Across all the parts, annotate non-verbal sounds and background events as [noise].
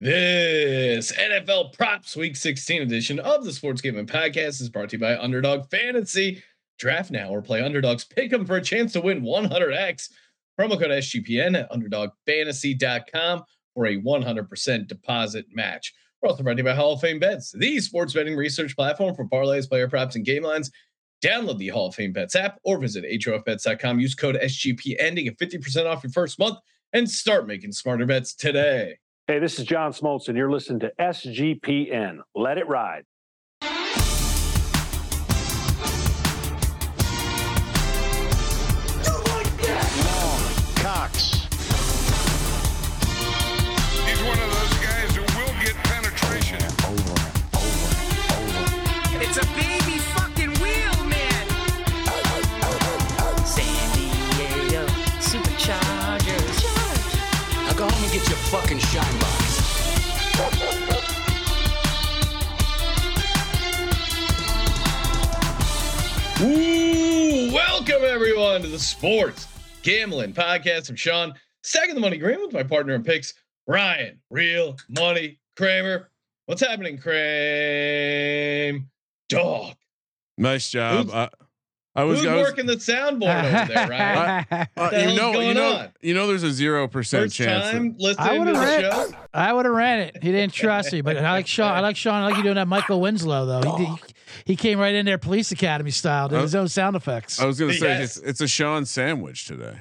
This NFL Props Week 16 edition of the Sports Gambling Podcast is brought to you by Underdog Fantasy. Draft now or play Underdogs. Pick them for a chance to win 100x. Promo code SGPN at UnderdogFantasy.com for a 100% deposit match. We're also brought to you by Hall of Fame Bets, the sports betting research platform for parlays, player props, and game lines. Download the Hall of Fame Bets app or visit HOFBets.com. Use code SGPN to get 50% off your first month and start making smarter bets today. Hey, this is John Smoltz, and you're listening to SGPN. Let it ride. Welcome everyone to the Sports Gambling Podcast. I'm Sean, second the money green with my partner in picks, Ryan, real money Kramer. What's happening, Kramer? Dog. Nice job. I, I was, Who's I was working the soundboard over there, [laughs] Ryan? uh, the you know, going you know, on? you know, there's a zero percent chance. time that- I would have ran show. it. I would have ran it. He didn't trust me, but I like Sean. I like Sean. I like you doing that Michael Winslow though. He, did, he came right in there, Police Academy style, did his own sound effects. I was gonna say Yes. it's, it's a Sean sandwich today.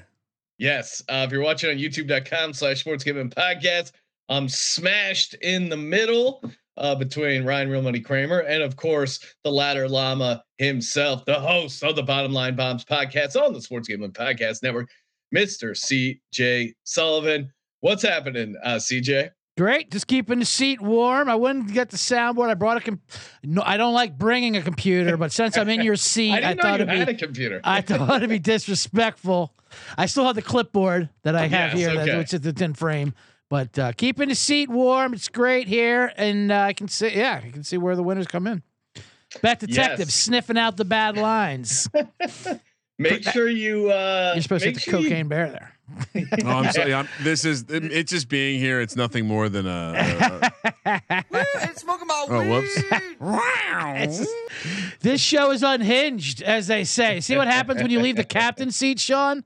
Yes. Uh, if you're watching on youtube.com slash sports gambling podcast, I'm smashed in the middle uh, between Ryan Real Money Kramer and, of course, the latter llama himself, the host of the Bottom Line Bombs podcast on the Sports Gambling Podcast Network, Mr. CJ Sullivan. What's happening, uh, CJ? Great, just keeping the seat warm. I wouldn't get the soundboard. I brought a. Com- no, I don't like bringing a computer, but since I'm in your [laughs] seat, I I, thought you it'd had be. a computer. I thought it'd be [laughs] disrespectful. I still have the clipboard that I have Yes, here, okay. that, which is the tin frame. But uh, keeping the seat warm, it's great here, and uh, I can see, yeah, I can see where the winners come in. Bet detective Yes. sniffing out the bad lines. [laughs] make sure you. Uh, You're supposed to hit the sure you- cocaine bear there. Oh, I'm sorry. I'm, this is it, it's just being here. It's nothing more than a. a, a [laughs] it's smoking my oh, weed. whoops. This show is unhinged, as they say. See what happens when you leave the captain seat, Sean?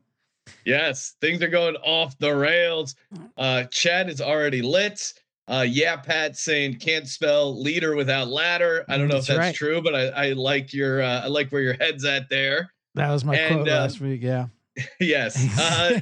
Yes, things are going off the rails. Uh, Chad is already lit. Uh, yeah, Pat saying can't spell leader without ladder. I don't know That's if that's right. true, but I, I like your uh, I like where your head's at there. That was my And, quote uh, last week. Yeah. [laughs] yes. Uh,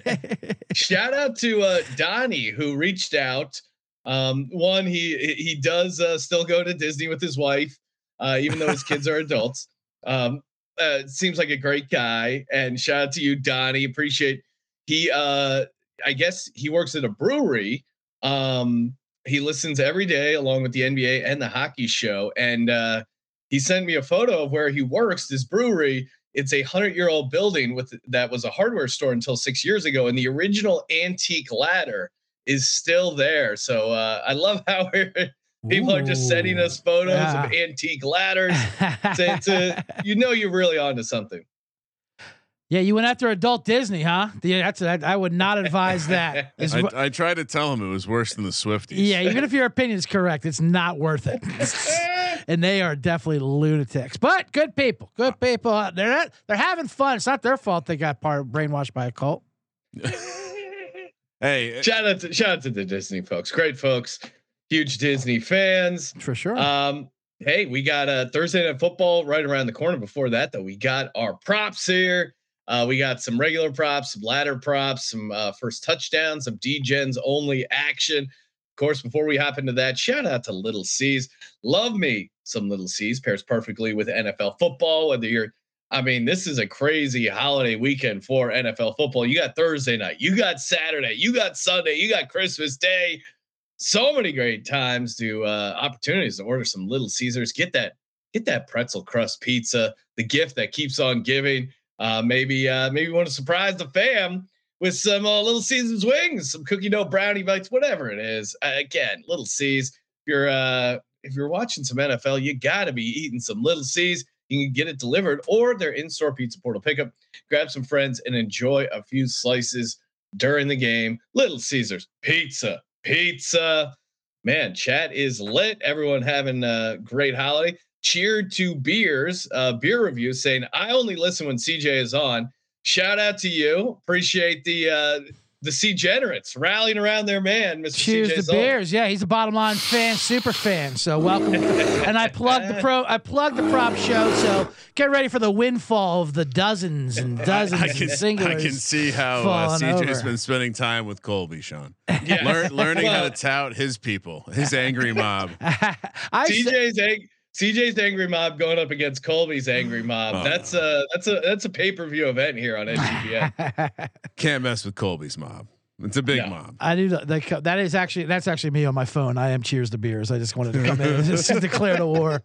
[laughs] shout out to uh, Donnie who reached out. Um, one, he he does uh, still go to Disney with his wife, uh, even though his [laughs] kids are adults. Um, uh, seems like a great guy. And shout out to you, Donnie. Appreciate he. Uh, I guess he works at a brewery. Um, he listens every day along with the NBA and the hockey show. And uh, he sent me a photo of where he works. This brewery. It's a hundred year old building with that was a hardware store until six years ago, and the original antique ladder is still there. So uh, I love how [laughs] we're, people are just sending us photos of antique ladders. It's a- it's a- you know you're really onto something. yeah, you went after adult Disney, huh? Yeah, that's I, I would not advise that. [laughs] I, I tried to tell him it was worse than the Swifties. yeah, even if your opinion is correct, it's not worth it. [laughs] and they are definitely lunatics, but good people, good people. They're not, they're having fun. It's not their fault they got part brainwashed by a cult. Hey, [laughs] Shout out to shout out to the Disney folks, great folks, huge Disney fans. For sure. Um, hey, we got uh, Thursday night football right around the corner. Before that, though, we got our props here. Uh, we got some regular props, some ladder props, some uh, first touchdowns, some Degens only action. Of course, before we hop into that, shout out to Little C's. Love me some Little C's. Pairs perfectly with NFL football. Whether you're, I mean, this is a crazy holiday weekend for NFL football. You got Thursday night, you got Saturday, you got Sunday, you got Christmas Day so many great times to uh, opportunities to order some Little Caesars. Get that get that pretzel crust pizza, the gift that keeps on giving. Uh, maybe uh, maybe you want to surprise the fam with some uh, Little Caesars wings, some cookie dough brownie bites, whatever it is. Uh, again, Little C's. If you're uh, if you're watching some NFL, you got to be eating some Little C's. You can get it delivered or their in-store pizza portal pickup. Grab some friends and enjoy a few slices during the game. Little Caesars pizza, pizza. Man, chat is lit. Everyone having a great holiday. Cheered to beers, uh, beer review saying, I only listen when CJ is on. Shout out to you. Appreciate the uh the C generates rallying around their man, Mr. Cheers CJ to Zoll. Bears. Yeah, he's a bottom line fan, super fan. So welcome. and I plugged the pro. I plugged the prop show. So get ready for the windfall of the dozens and dozens I can, and I can see how uh, falling CJ's over. been spending time with Colby, Sean. [laughs] Yeah. Learn, learning how to tout his people, his angry mob. [laughs] I said- CJ's ang- CJ's angry mob going up against Colby's angry mob. Oh. That's a that's a that's a pay per view event here on SGPN. [laughs] Can't mess with Colby's mob. It's a big No. mob. I do. The, the, that is actually that's actually me on my phone. I am Cheers to Beers. I just wanted to come in and just [laughs] declare the war.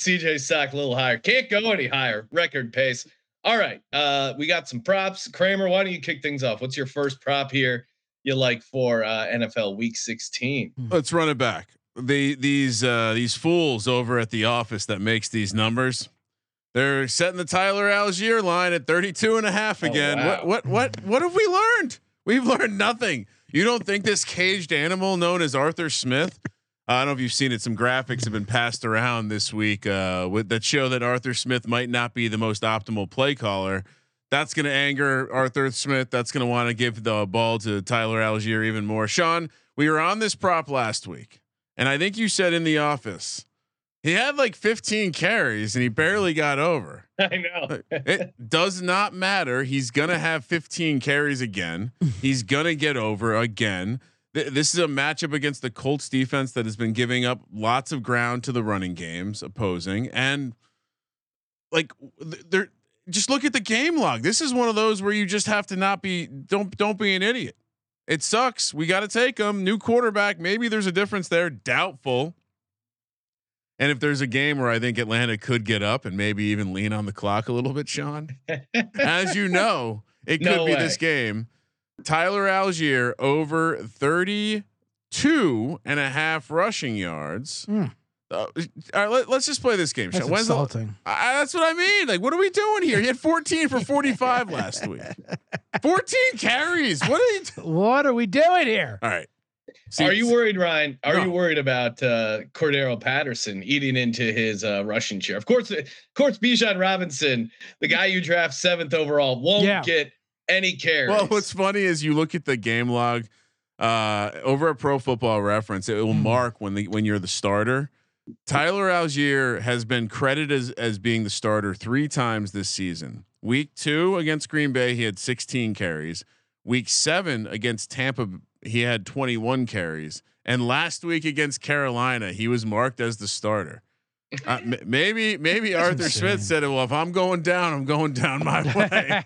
CJ stock a little higher. Can't go any higher. Record pace. All right. Uh, we got some props. Kramer, why don't you kick things off? What's your first prop here you like for uh, NFL Week 16? Let's run it back. The these uh, these fools over at the office that makes these numbers, they're setting the Tyler Allgeier line at 32 and a half Oh, again. wow. What what what what have we learned? We've learned nothing. You don't think this caged animal known as Arthur Smith? I don't know if you've seen it. Some graphics have been passed around this week uh, with that show that Arthur Smith might not be the most optimal play caller. That's going to anger Arthur Smith. That's going to want to give the ball to Tyler Allgeier even more. Sean, we were on this prop last week, and I think you said in the office he had like 15 carries and he barely got over. [laughs] I know. It does not matter. He's gonna have 15 carries again. He's gonna get over again. Th- This is a matchup against the Colts defense that has been giving up lots of ground to the running games opposing, and like th- they're just look at the game log. This is one of those where you just have to not be don't don't be an idiot. It sucks. We got to take them. New quarterback. Maybe there's a difference there. Doubtful. And if there's a game where I think Atlanta could get up and maybe even lean on the clock a little bit, Sean, [laughs] as you know, it could No be way. this game. Tyler Allgeier over 32 and a half rushing yards. Hmm. Uh, all right, let, us just play this game. That's Sean. When's the- I, that's what I mean. Like, what are we doing here? He had 14 for 45 last week. [laughs] 14 carries. What are you? do- What are we doing here? All right. Are you worried, Ryan? Are No. you worried about uh, Cordarrelle Patterson eating into his uh, rushing share? Of course, of course, Bijan Robinson, the guy you draft seventh overall, won't Yeah. get any carries. Well, what's funny is you look at the game log uh, over at Pro Football Reference. It will Hmm. mark when the when you're the starter. Tyler Allgeier has been credited as as being the starter three times this season. Week two against Green Bay, he had 16 carries. Week seven against Tampa, he had 21 carries. And last week against Carolina, he was marked as the starter. Uh, m- [laughs] maybe maybe Arthur Smith insane. said, "Well, if I'm going down, I'm going down my [laughs] way."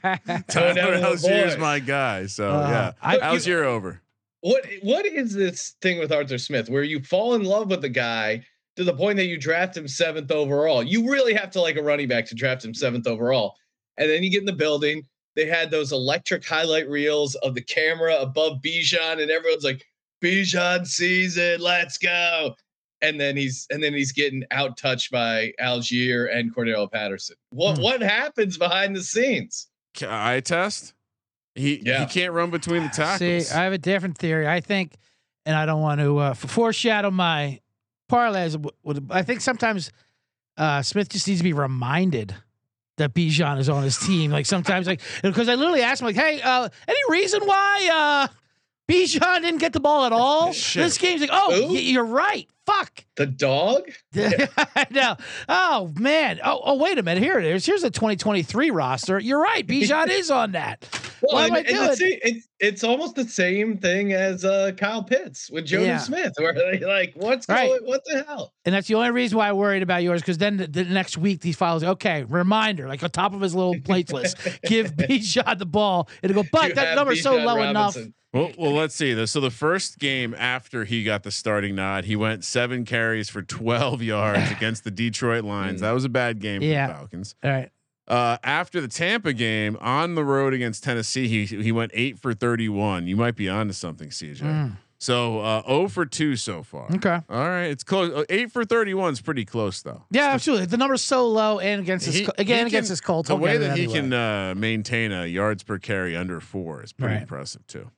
Tyler with the Allgeier's my guy. So Uh, yeah, I- Allgeier over. what what is this thing with Arthur Smith where you fall in love with the guy to the point that you draft him seventh overall? You really have to like a running back to draft him seventh overall, and then you get in the building. They had those electric highlight reels of the camera above Bijan, and everyone's like, "Bijan season, let's go!" And then he's and then he's getting out touched by Allgeier and Cordarrelle Patterson. What Hmm. what happens behind the scenes? Ca- Eye test. He Yeah. he can't run between the tackles. See, I have a different theory. I think, and I don't want to uh, foreshadow my parlays. I think sometimes uh, Smith just needs to be reminded that Bijan is on his team. Like sometimes, like [laughs] because I literally asked him, like, "Hey, uh, any reason why uh, Bijan didn't get the ball at all [laughs] Shit. this game's like, oh, y- you're right. Fuck. The dog? [laughs] I know. Oh man. Oh, oh, wait a minute. Here it is. Here's the 2023 roster. You're right. Bijan [laughs] is on that. Well, What am and, I and doing? sa- it's, it's almost the same thing as uh, Kyle Pitts with Jonnu Yeah. Smith, [laughs] where they're like, what's Right. going? What the hell? And that's the only reason why I worried about yours, because then the, the next week these files, okay, reminder, like on top of his little plate list, give Bijan the ball. It'll go, but You that have number's so Bijan low enough. Well, well, let's see. The- So the first game after he got the starting nod, he went seven carries for 12 yards [laughs] against the Detroit Lions. That was a bad game Yeah. for the Falcons. All right. Uh, after the Tampa game on the road against Tennessee, he he went eight for 31. You might be onto something, CJ. Mm, So uh, 0 for two so far. okay. All right, it's close. Uh, Eight for 31 is pretty close though. Yeah, absolutely. The number's so low, and against his He- again he against can- his Colts. The way that he can uh, maintain a yards per carry under four is pretty Right. impressive too.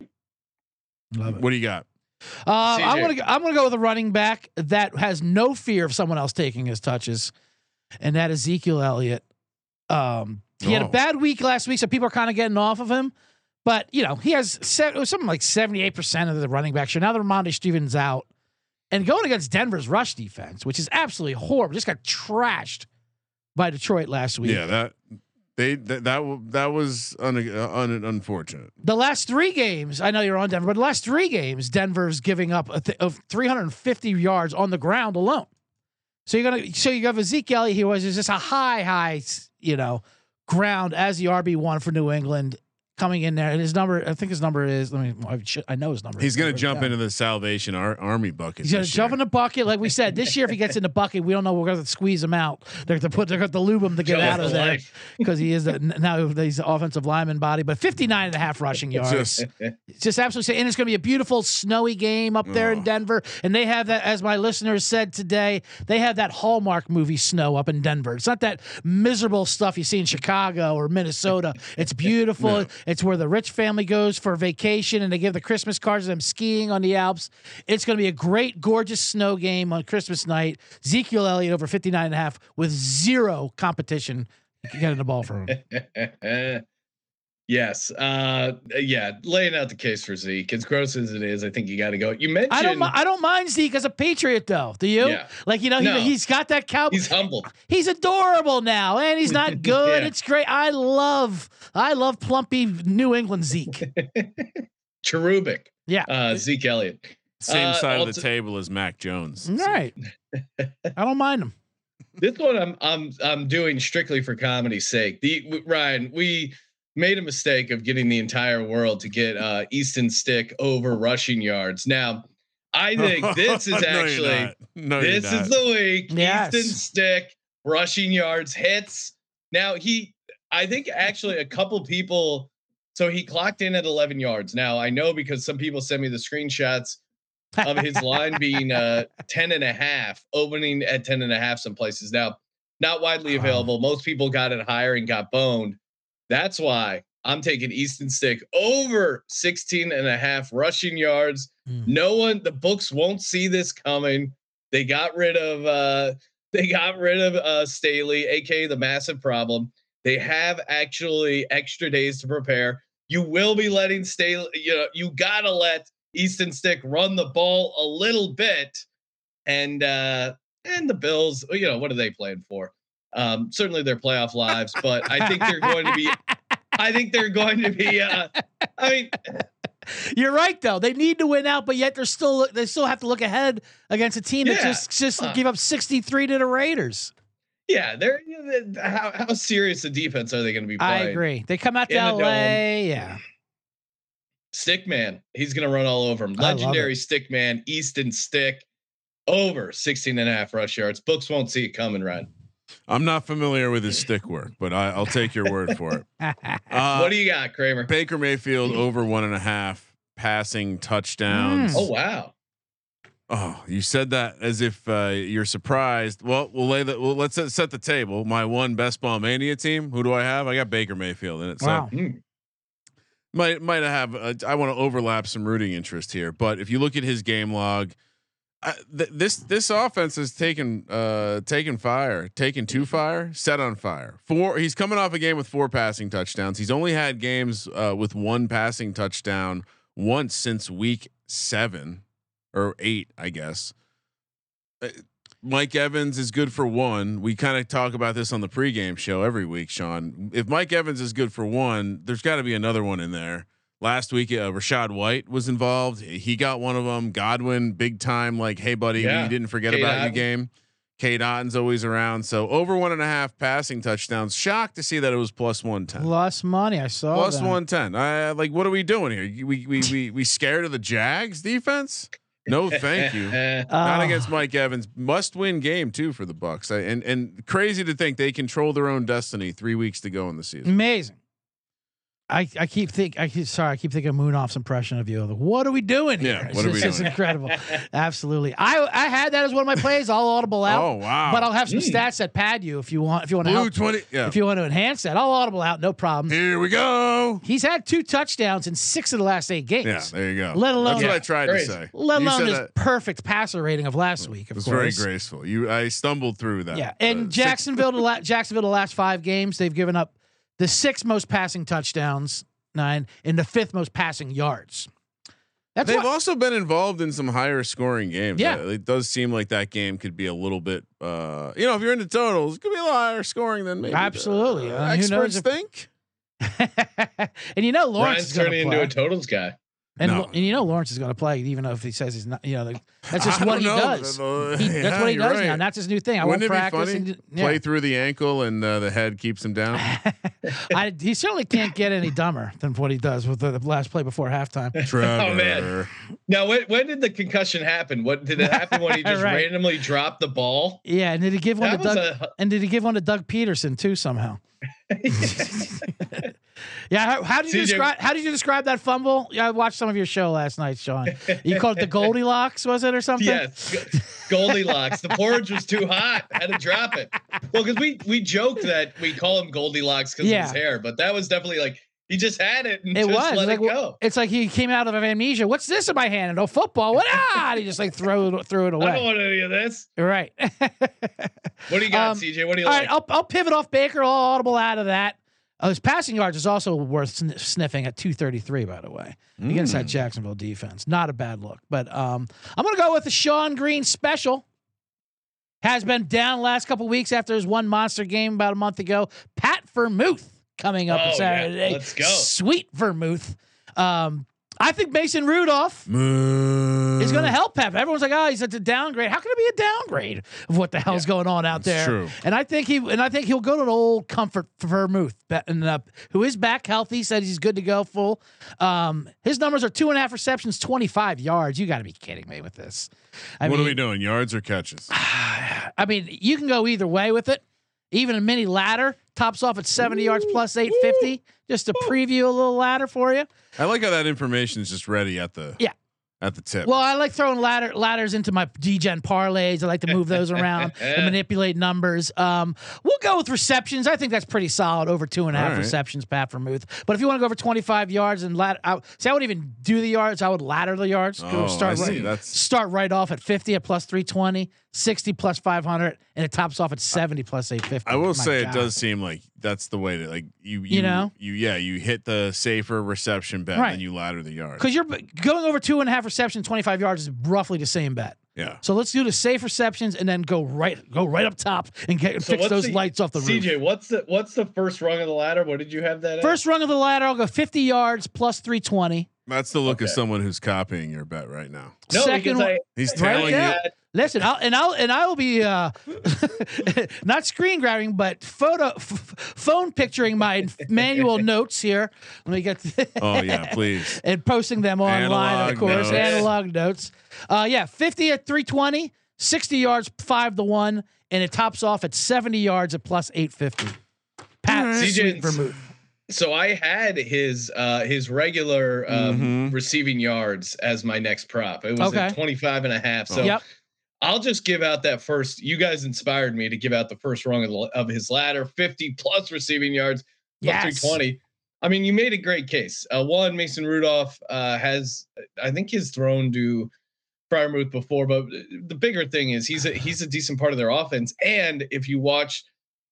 Love it. What do you got? Uh, I'm gonna go- I'm gonna go with a running back that has no fear of someone else taking his touches, and that is Ezekiel Elliott. Um, he had a Oh. bad week last week, so people are kind of getting off of him. But you know, he has se- it was something like 78 percent of the running backs. So now that Rhamondre Stevens out, and going against Denver's rush defense, which is absolutely horrible, just got trashed by Detroit last week. Yeah, that they that that, that was un, uh, un, unfortunate. The last three games, I know you're on Denver, but the last three games, Denver's giving up th- of 350 yards on the ground alone. So you're gonna, so you have Ezekiel he was just a high, high, you know, ground as the RB one for New England coming in there, and his number, I think his number is. Let me, I, should, I know his number. He's going to jump down. into the Salvation Ar- Army bucket. He's gonna jump in the bucket, like we said. This year, if he gets in the bucket, we don't know. We're gonna squeeze him out. They're gonna put. They're gonna lube him to get Joe out for of there because [laughs] he is the, now he's the offensive lineman body. But 59 and a half rushing yards. Just It's just absolutely, and it's going to be a beautiful snowy game up there in Oh. Denver. And they have that, as my listeners said today, they have that Hallmark movie snow up in Denver. It's not that miserable stuff you see in Chicago or Minnesota. It's beautiful. [laughs] No. It's where the rich family goes for vacation, and they give the Christmas cards to them skiing on the Alps. It's going to be a great, gorgeous snow game on Christmas night. Ezekiel Elliott over 59 and a half with zero competition getting the ball from him. [laughs] yes. Uh, yeah. Laying out the case for Zeke. As gross as it is, I think you got to go. You mentioned I don't. mi- I don't mind Zeke as a Patriot, though. Do you? Yeah. Like you know, he, No. he's got that cow. he's humble. He's adorable now, and he's not [laughs] good. Yeah. It's great. I love, I love plumpy New England Zeke. [laughs] Cherubic. Yeah. Uh, Zeke Elliott. same Uh, side of the ulti- table as Mac Jones. All right. [laughs] I don't mind him. This one I'm I'm I'm doing strictly for comedy's sake. The Ryan, we made a mistake of getting the entire world to get uh Easton Stick over rushing yards. Now, I [laughs] think this is actually not. no, this is the week. Yes. Easton Stick rushing yards hits. Now he, I think actually a couple people. So he clocked in at 11 yards. Now I know because some people send me the screenshots of his line [laughs] being uh 10 and a half, opening at 10 and a half some places. Now, not widely available. Most people got it higher and got boned. That's why I'm taking Easton Stick over 16 and a half rushing yards. Hmm. No one, the books won't see this coming. They got rid of uh [laughs] they got rid of uh Staley, aka the massive problem. They have actually extra days to prepare. You will be letting Staley, you know, you gotta let Easton Stick run the ball a little bit. And uh and the Bills, you know, what are they playing for? Um, certainly their playoff lives, but I think they're going to be I think they're going to be uh I mean You're right, though. They need to win out, but yet they're still they still have to look ahead against a team that just just Uh, give up 63 to the Raiders. yeah, they're how how serious a defense are they going to be I agree. They come out to In the LA. Yeah. Stick man, he's going to run all over him. Legendary stick man, Easton Stick, over 16 and a half rush yards. Books won't see it coming, Ryan. I'm not familiar with his stick work, but I, I'll take your word for it. Uh, [laughs] what do you got, Kramer? Baker Mayfield over one and a half passing touchdowns. Mm. Oh wow. Oh, you said that as if uh, you're surprised. Well, we'll lay the. Well, let's set, set the table. My one best ball mania team. Who do I have? I got Baker Mayfield in it. So wow. Hmm. might might have. Uh, I want to overlap some rooting interest here, but if you look at his game log, Th- this this offense has taken uh taken fire, taken two fire, set on fire. Four. He's coming off a game with four passing touchdowns. He's only had games uh, with one passing touchdown once since week seven or eight, I guess. Uh, Mike Evans is good for one. We kind of talk about this on the pregame show every week, Sean. If Mike Evans is good for one, there's got to be another one in there. Last week, uh, Rachaad White was involved. He got one of them. Godwin, big time. Like, hey, buddy, Yeah. we didn't forget Cade about you. Game. Cade Otton's always around. So over one and a half passing touchdowns. Shocked to see that it was plus one ten. Plus money. I saw Plus one ten. Uh, like, what are we doing here? We we we [laughs] we scared of the Jags defense? No, thank you. [laughs] Not Oh. against Mike Evans. Must win game too for the Bucs. I, and and crazy to think they control their own destiny. Three weeks to go in the season. Amazing. I, I keep think I keep sorry I keep thinking of Moonoff's impression of you. Like, what are we doing here? Yeah, It's what are just- we it's doing? incredible. Absolutely. I I had that as one of my plays. I'll audible out. Oh wow! But I'll have some Mm. stats that pad you if you want if you want to blue help. twenty. Yeah. If you want to enhance that, I'll audible out, no problem. Here we go. He's had two touchdowns in six of the last eight games. Yeah, there you go. Let alone- that's what Yeah, I tried great. to say. Let You alone his that- perfect passer rating of last week. It Of was very graceful. You, I stumbled through that. Yeah, and Uh, Jacksonville, the la- Jacksonville, the last five games, they've given up the sixth most passing touchdowns, nine, and the fifth most passing yards. That's They've what, also been involved in some higher scoring games. Yeah. Uh, it does seem like that game could be a little bit. Uh, you know, if you're into totals, it could be a little higher scoring than maybe. the, Absolutely. uh, Uh, who knows experts if- think. [laughs] and you know Lawrence Brian's is turning to into a totals guy. And, No. and you know Lawrence is going to play, even though if he says he's not. You know, like, that's just what he know. does. Uh, He- yeah, [laughs] that's what he you're does now. And that's his new thing. I Wouldn't won't be practice. funny? And, yeah. Play through the ankle and uh, the head keeps him down. [laughs] I, he certainly can't get any dumber than what he does with the, the last play before halftime. [laughs] Trevor. Oh, man. Now, when, when did the concussion happen? What did it happen when he just Right. randomly dropped the ball? Yeah, and did he give one That to Doug? a and did he give one to Doug Pederson too somehow? Yeah, how, how did you CJ describe how did you describe that fumble? Yeah, I watched some of your show last night, Sean. You called it the Goldilocks, was it or something? yes, Goldilocks. the porridge was too hot. Had to drop it. Well, because we we joke that we call him Goldilocks because Yeah. of his hair, but that was definitely like he just had it and It just was let like it go. it's like he came out of amnesia. What's this in my hand? Oh, football. What? Ah! He just like threw it threw it away. I don't want any of this. Right. [laughs] What do you got, Um, CJ? What do you All like? right, I'll, I'll pivot off Baker. I'll audible out of that. Uh, his passing yards is also worth sn- sniffing at 233, by the way, against Hmm. that Jacksonville defense. Not a bad look. But um, I'm going to go with the Sean Green special. Has been down last couple weeks after his one monster game about a month ago. Pat Vermouth coming up Oh, on yeah. Saturday. Let's go. Sweet Vermouth. Um, I think Mason Rudolph Moo. is going to mm. help Pep. Everyone's like, oh, he's at a downgrade. How can it be a downgrade of what the hell's going on out there? true. And I think he and I think he'll go to an old comfort Vermouth, betting uh, who is back healthy. Said he's good to go full. Um, his numbers are two and a half receptions, twenty five yards. You got to be kidding me with this. I what mean, are we doing? Yards or catches? [sighs] I mean, you can go either way with it. Even a mini ladder tops off at seventy yards plus eight fifty. Just to preview a little ladder for you. I like how that information is just ready at the Yeah. At the tip. Well, I like throwing ladder ladders into my Degen parlays. I like to move those around [laughs] and manipulate numbers. Um, we'll go with receptions. I think that's pretty solid. Over two and a half right. receptions, Pat Vermouth. But if you want to go over twenty five yards and ladder, I, see, I wouldn't even do the yards. I would ladder the yards. Oh, start I see. right, That's- start right off at fifty at plus 320, 60 plus five hundred, and it tops off at seventy plus eight fifty. I will say it does seem like that's the way to like you you, know? you yeah you hit the safer reception bet Right. and you ladder the yards. because you're going over two and a half receptions, twenty five yards is roughly the same bet. Yeah. So let's do the safe receptions and then go right, go right up top and get So fix those the- lights off the roof. CJ, what's the what's the first rung of the ladder? What did you have that? At? First rung of the ladder, I'll go 50 yards plus 320. That's the look of someone who's copying your bet right now. no, second because one- I, He's Right telling there. you. Listen, I'll, and I'll and I will be uh, [laughs] not screen grabbing, but photo f- phone picturing my [laughs] manual notes here. Let me get [laughs] Oh yeah, please. and posting them online, Analog of course, notes. analog notes. Uh, yeah, 50 at 320, 60 yards, five to one, and it tops off at 70 yards at plus 850. Pat All right. Sweet CJ 's- Vermouth. so I had his uh his regular um Mhm. receiving yards as my next prop. It was Okay. at 25 and a half. So Yep. I'll just give out that first. You guys inspired me to give out the first rung of, the, of his ladder, 50 plus receiving yards, plus Yes. 320. I mean, you made a great case. Uh, one, Mason Rudolph uh, has, I think, he's thrown to Freiermuth before, but the bigger thing is he's a he's a decent part of their offense. And if you watch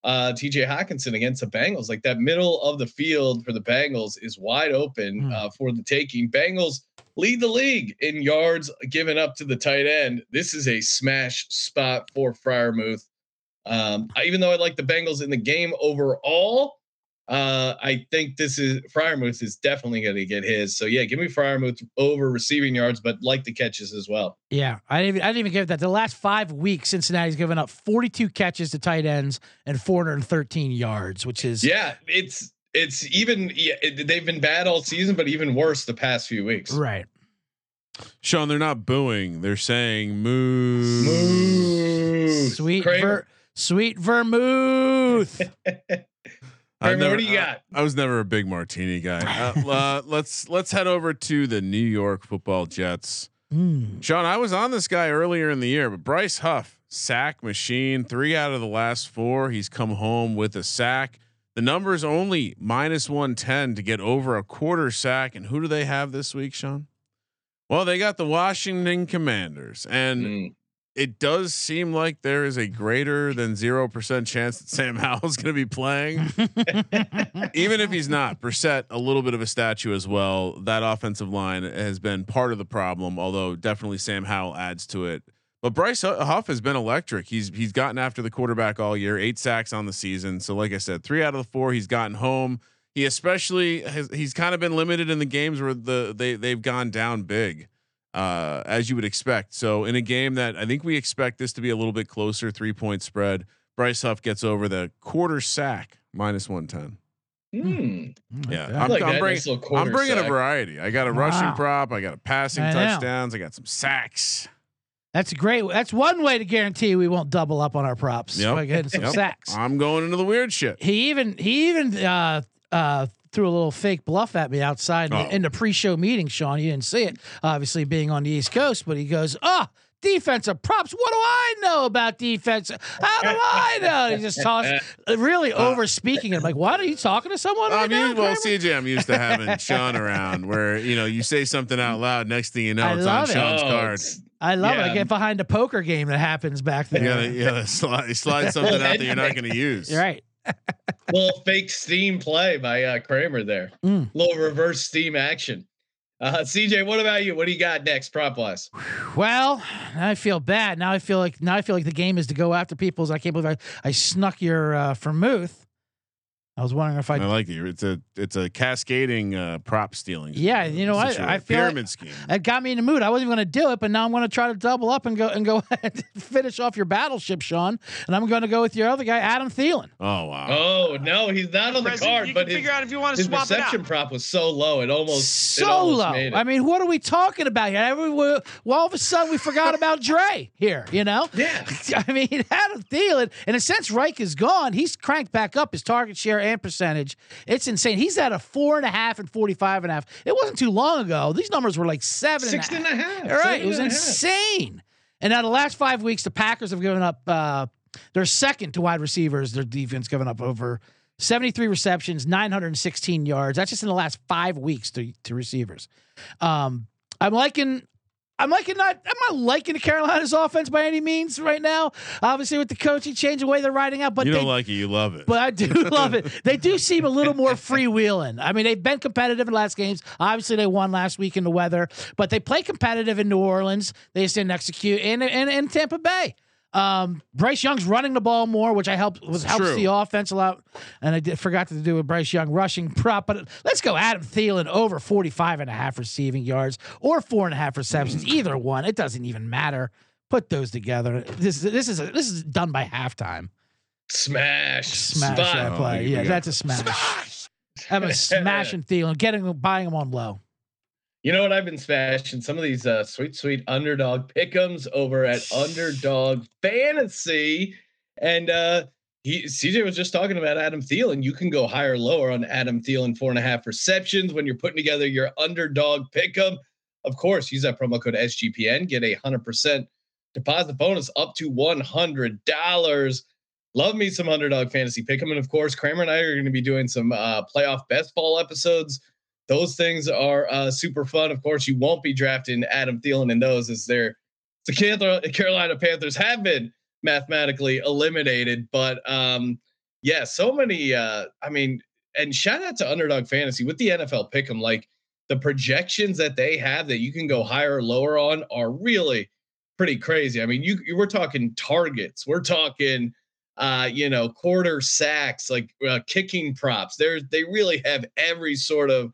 uh, T.J. Hockenson against the Bengals, like that middle of the field for the Bengals is wide open Hmm. uh, for the taking. Bengals lead the league in yards given up to the tight end. This is a smash spot for Freiermuth. Um, I- even though I like the Bengals in the game overall, uh, I think this is Freiermuth is definitely going to get his. So yeah, give me Freiermuth over receiving yards, but like the catches as well. Yeah, I didn't even, I didn't even give that. The last five weeks, Cincinnati's given up 42 catches to tight ends and 413 yards, which is Yeah, it's it's even yeah, it, they've been bad all season, but even worse the past few weeks. right. Sean, they're not booing. They're saying moo. Moo. Sweet, ver, sweet vermouth. [laughs] I've Kramer, what do you I- got? I, was never a big martini guy. [laughs] Uh, uh, let's let's head over to the New York Football Jets. Mm. Sean, I was on this guy earlier in the year, but Bryce Huff, sack machine, three out of the last four. He's come home with a sack. The number is only minus 110 to get over a quarter sack. And who do they have this week, Sean? Well, they got the Washington Commanders. And Mm. It does seem like there is a greater than 0% chance that Sam [laughs] Howell is going to be playing. Even if he's not, Brissett, a little bit of a statue as well. That offensive line has been part of the problem, although definitely Sam Howell adds to it. But Bryce Huff has been electric. He's he's gotten after the quarterback all year, eight sacks on the season. So like I said, three out of the four he's gotten home. He especially has he's kind of been limited in the games where the they they've gone down big, uh, as you would expect. So in a game that I think we expect this to be a little bit closer, three point spread. Bryce Huff gets over the quarter sack minus one ten. Mm. Yeah, I I'm, like I'm bringing nice I'm quarter bringing a variety. I got a rushing Wow. prop. I got a passing I know. touchdowns. I got some sacks. That's great. That's one way to guarantee we won't double up on our props Yep. by getting some Yep. sacks. I'm going into the weird shit. He even he even uh, uh, threw a little fake bluff at me outside in, Oh. the, in the pre-show meeting. Sean, you didn't see it, obviously being on the East Coast, but he goes, "Oh, defensive props. What do I know about defense? How do I know?" He just tossed, [laughs] really uh, over speaking it. I'm like, "What are you talking to someone?" Right I'm now, used, well, CJ, I'm used to having [laughs] Sean around where, you know, you say something out loud. Next thing you know, I it's on it. Sean's Oh, card. I love it. I get behind a poker game that happens back there. You gotta, you slide, slide [laughs] something out that you're not going to use. You're right. Little fake steam play by uh, Kramer there. Mm. Little reverse steam action. Uh, CJ, what about you? What do you got next, prop wise? Well, I feel bad. Now I feel like now I feel like the game is to go after people's. I can't believe I, I snuck your uh, vermouth. I was wondering if I. I like it. It's a it's a cascading uh, prop stealing. Yeah, you know what? situation. I feel like- scheme. it got me in the mood. I wasn't even going to do it, but now I'm going to try to double up and go and go [laughs] ahead and finish off your battleship, Sean. And I'm going to go with your other guy, Adam Thielen. Oh wow. Oh no, he's not on the President, card, you but can his, figure out if you want to his swap it out. reception prop was so low it almost it so almost low. made it. I mean, what are we talking about here? Every, well, all of a sudden we forgot about [laughs] Dre here. You know? yeah, [laughs] I mean, Adam Thielen, in a sense, Reich is gone. He's cranked back up his target share percentage. It's insane. He's at a four and a half and 45 and a half. It wasn't too long ago. These numbers were like seven six and and a a half. half. All right. seven It was and a half. insane. And now the last five weeks, the Packers have given up, uh, they're second to wide receivers. Their defense given up over 73 receptions, 916 yards. That's just in the last five weeks to, to receivers. Um, I'm liking. I'm liking not. I'm not liking the Carolina's offense by any means right now. Obviously, with the coaching change, the way they're riding out, but you they don't like it, you love it. but I do [laughs] love it. They do seem a little more freewheeling. I mean, they've been competitive in the last games. Obviously, they won last week in the weather, but they play competitive in New Orleans. They just didn't execute in in, in Tampa Bay. Um, Bryce Young's running the ball more, which I helped was helps True. the offense a lot. And I did, forgot to do a Bryce Young rushing prop, but let's go Adam Thielen over 45 and a half receiving yards or four and a half receptions. [clears throat] Either one, it doesn't even matter. Put those together. This this is a, this is done by halftime. Smash, Smash Spot. that play. Oh, Yeah, that's a smash. I'm a smashing [laughs] Thielen, getting him, buying him on low. You know what I've been smashing? Some of these uh, sweet, sweet underdog pickums over at [sighs] Underdog Fantasy, and uh, he CJ was just talking about Adam Thielen. You can go higher, or lower on Adam Thielen four and a half receptions when you're putting together your underdog pick'em. Of course, use that promo code SGPN, get a hundred percent deposit bonus up to one hundred dollars. Love me some underdog fantasy pick'em, and of course, Kramer and I are going to be doing some uh, playoff best ball episodes those things are uh, super fun. Of course, you won't be drafting Adam Thielen in those, as they're the Carolina- Carolina Panthers have been mathematically eliminated. But um, yeah, so many. Uh, I mean, and shout out to Underdog Fantasy with the NFL Pick'em. Like the projections that they have that you can go higher or lower on are really pretty crazy. I mean, you you- we're talking targets, we're talking uh, you know, quarter sacks, like uh, kicking props. There's they really have every sort of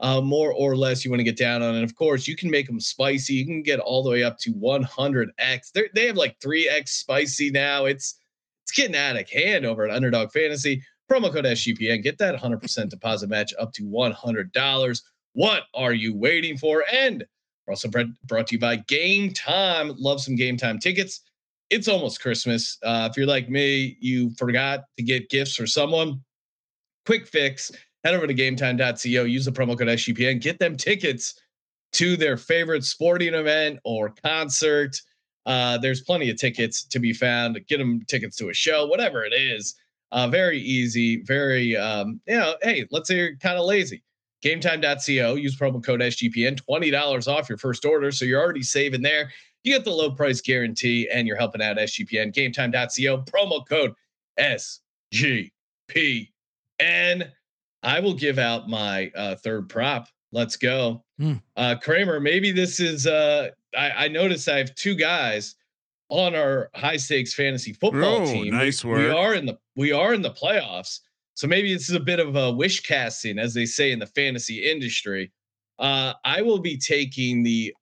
uh, more or less you want to get down on. And of course, you can make them spicy. You can get all the way up to 100x. They're, they have like 3x spicy now. It's it's getting out of hand over at Underdog Fantasy. Promo code SGPN. Get that 100% deposit match up to $100. What are you waiting for? And we're also brought to you by Gametime. Love some Gametime tickets. It's almost Christmas. Uh, if you're like me, you forgot to get gifts for someone. quick fix. Head over to gametime.co, use the promo code SGPN, get them tickets to their favorite sporting event or concert. Uh, there's plenty of tickets to be found. Get them tickets to a show, whatever it is. Uh, very easy, very, um, you know, hey, let's say you're kind of lazy. GameTime.co, use promo code SGPN, $20 off your first order. So you're already saving there. You get the low price guarantee and you're helping out SGPN. GameTime.co, promo code SGPN. I will give out my uh, third prop. Let's go. Hmm. Uh, Kramer, maybe this is, uh, I, I noticed I have two guys on our high stakes fantasy football Oh, team. nice we, we are in the we are in the playoffs. So maybe this is a bit of a wish casting, as they say in the fantasy industry. Uh, I will be taking the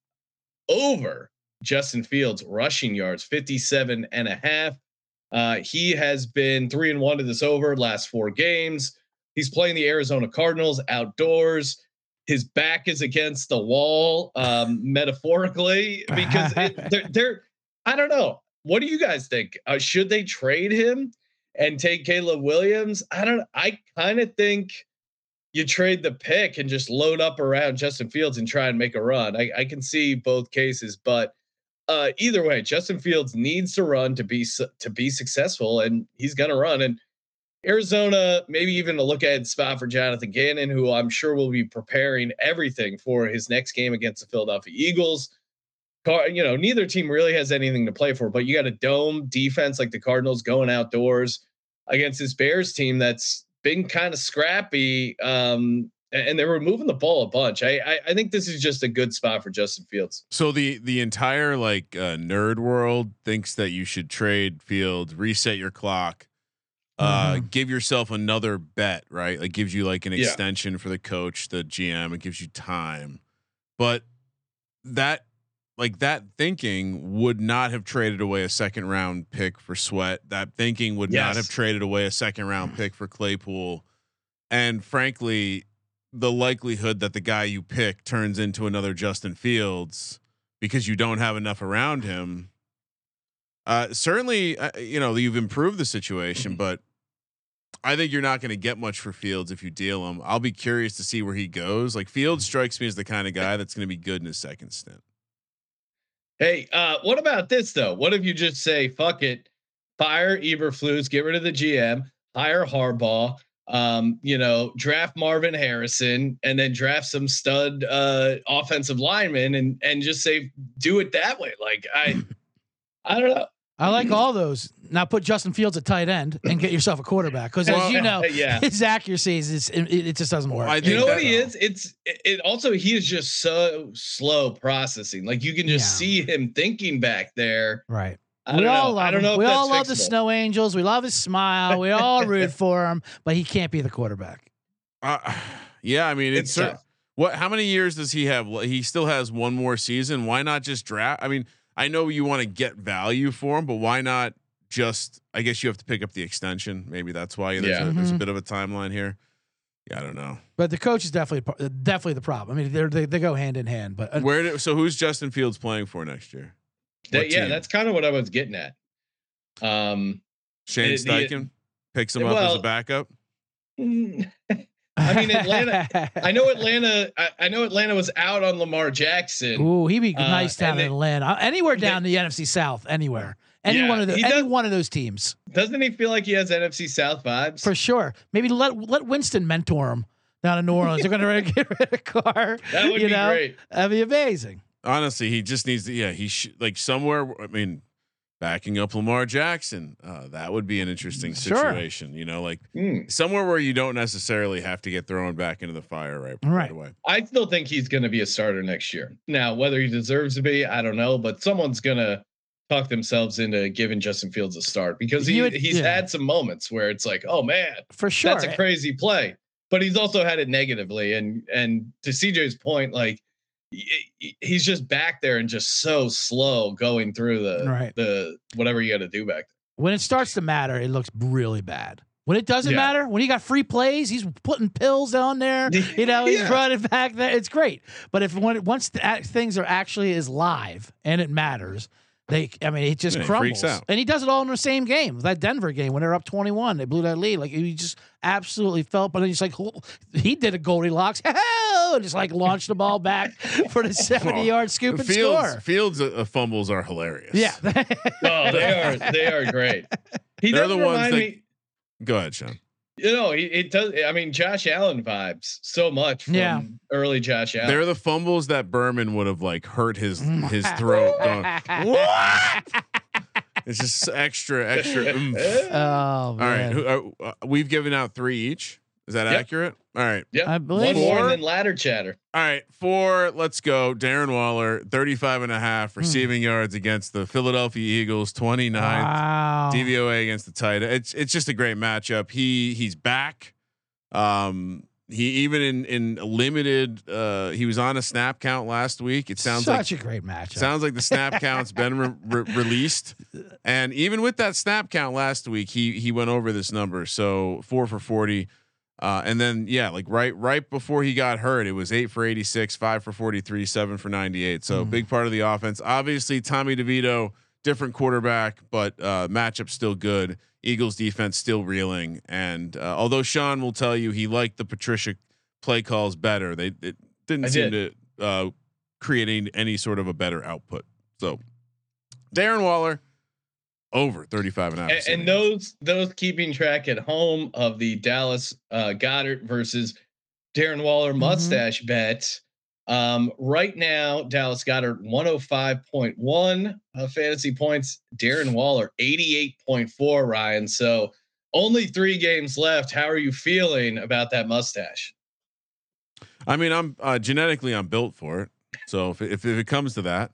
over Justin Fields rushing yards, 57 and a half. Uh, he has been three and one to this over last four games. He's playing the Arizona Cardinals outdoors. His back is against the wall, um, [laughs] metaphorically, because it, [laughs] they're, they're, I don't know. What do you guys think? Uh, should they trade him and take Caleb Williams? I don't. I kind of think you trade the pick and just load up around Justin Fields and try and make a run. I, I can see both cases, but uh, either way, Justin Fields needs to run to be su- to be successful, and he's gonna run. And Arizona, maybe even a look at spot for Jonathan Gannon, who I'm sure will be preparing everything for his next game against the Philadelphia Eagles. Car, you know, neither team really has anything to play for, but you got a dome defense like the Cardinals going outdoors against this Bears team that's been kind of scrappy. Um, and they were moving the ball a bunch. I, I I think this is just a good spot for Justin Fields. So the the entire like uh, nerd world thinks that you should trade Fields, reset your clock, uh, Mhm. give yourself another bet, right? Like gives you like an Yeah. extension for the coach, the GM. It gives you time, but that like that thinking would not have traded away a second round pick for Sweat. That thinking would not have traded away a second round pick for Claypool, and frankly, the likelihood that the guy you pick turns into another Justin Fields because you don't have enough around him. Uh, certainly, uh, you know you've improved the situation, [clears throat] but I think you're not going to get much for Fields if you deal him. I'll be curious to see where he goes. Like Fields strikes me as the kind of guy that's going to be good in his second stint. Hey, uh, what about this though? What if you just say fuck it, fire Eberflus, get rid of the GM, hire Harbaugh, um, you know, draft Marvin Harrison, and then draft some stud uh, offensive lineman, and and just say do it that way. Like I, [laughs] I don't know. I like all those. Now put Justin Fields at tight end and get yourself a quarterback because, Well, as you know, [laughs] yeah. his accuracy is is- it, it just doesn't work. I You know what he is? It's it, it also he is just so slow processing. Like you can just Yeah. see him thinking back there. right. I we don't all know. love I don't him. know. We all love the. Snow Angels. We love his smile. We all [laughs] root for him, but he can't be the quarterback. Uh, yeah, I mean, it's, It's cer- what? How many years does he have? He still has one more season. Why not just draft? I mean, I know you want to get value for him, but why not just? I guess you have to pick up the extension. Maybe that's why there's, Yeah. a, there's a Mhm. bit of a timeline here. Yeah, I don't know. But the coach is definitely definitely the problem. I mean, they're, they they go hand in hand. But uh, Where? Did, so who's Justin Fields playing for next year? That- yeah, that's kind of what I was getting at. Um, Shane It- the- Steichen picks him up as a backup. [laughs] I mean, Atlanta- [laughs] I know Atlanta. I, I know Atlanta was out on Lamar Jackson. Ooh, he'd be Uh, nice down and in Atlanta. Uh, Anywhere down the NFC South, anywhere. Any Yeah, one of the he any does- one of those teams Doesn't he feel like he has NFC South vibes? for sure. Maybe let let Winston mentor him down in New Orleans. They're going [laughs] to get rid of Carr. that would you be know? great. That'd be amazing. Honestly, he just needs to. Yeah, he should like somewhere. I mean, backing up Lamar Jackson. Uh, that would be an interesting Sure. situation. You know, like Hmm. somewhere where you don't necessarily have to get thrown back into the fire right, right, Right. away. I still think he's going to be a starter next year. Now, whether he deserves to be, I don't know, but someone's going to talk themselves into giving Justin Fields a start because he, You would- he's yeah. had some moments where it's like, oh man, For sure. that's a crazy play. But he's also had it negatively, and and to CJ's point, like y- y- he's just back there and just so slow going through the Right. the whatever you got to do back there. when it starts to matter, it looks really bad. When it doesn't Yeah. matter, when he got free plays, he's putting pills on there. there. [laughs] You know, he's Yeah. running back there. It's great. But if when once the, things are actually is live and it matters, They, I mean, it just Yeah, he freaks crumbles, out. and he does it all in the same game. That Denver game when they're up twenty-one, they blew that lead. Like he just absolutely felt, but then he's like, he did a Goldilocks, [laughs] and just like launched the ball back [laughs] for the seventy-yard scoop and Fields score. Fields uh, fumbles are hilarious. Yeah, [laughs] Oh, they are they are great. He They're the ones that- me. Go ahead, Sean. You know, he, it does. I mean, Josh Allen vibes so much from Yeah. early Josh Allen. They're the fumbles that Berman would have like hurt his his throat. [laughs] Going, what? It's just extra, extra. oomph. oh All right, man, who, uh, uh, we've given out three each. Is that Yep. accurate? All right, Yeah. I believe One more Four? and ladder chatter. all right. Four. Let's go. Darren Waller, 35 and a Hmm. half receiving yards against the Philadelphia Eagles, 29th. wow. DVOA against the tight. end. It's it's just a great matchup. He he's back. Um, he even in in limited. Uh, he was on a snap count last week. It sounds like such a great matchup. Sounds like the snap [laughs] count's been re- re- released, and even with that snap count last week, he he went over this number. So four for forty, uh, and then yeah, like right right before he got hurt, it was eight for eighty six, five for forty three, seven for ninety eight. So Mm. big part of the offense. Obviously, Tommy DeVito, different quarterback, but uh, matchup still good. Eagles defense still reeling, and uh, although Sean will tell you he liked the Patricia play calls better, they it didn't I seem did. to uh, creating any sort of a better output. So Darren Waller over 35 and a half. And, and those those keeping track at home of the Dallas uh, Goedert versus Darren Waller Mm-hmm. mustache bet. Um, right now, Dallas Goedert 105.1 uh, fantasy points. Darren Waller 88.4. Ryan. So only three games left. How are you feeling about that mustache? I mean, I'm uh, genetically I'm built for it. So if if, if it comes to that,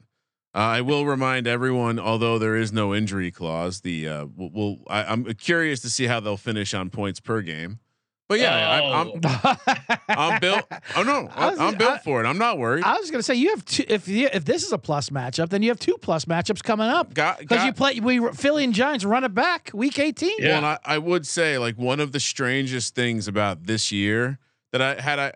uh, I will remind everyone. Although there is no injury clause, the uh, we'll, we'll I, I'm curious to see how they'll finish on points per game. But yeah, I, I'm Oh. [laughs] I'm built. Oh no, I was- I, am built I- for it. I'm not worried. I was gonna say you have two. If you, if this is a plus matchup, then you have two plus matchups coming up because you play. We Philly and Giants run it back week eighteen. Yeah. Well, and I, I would say like one of the strangest things about this year that I had I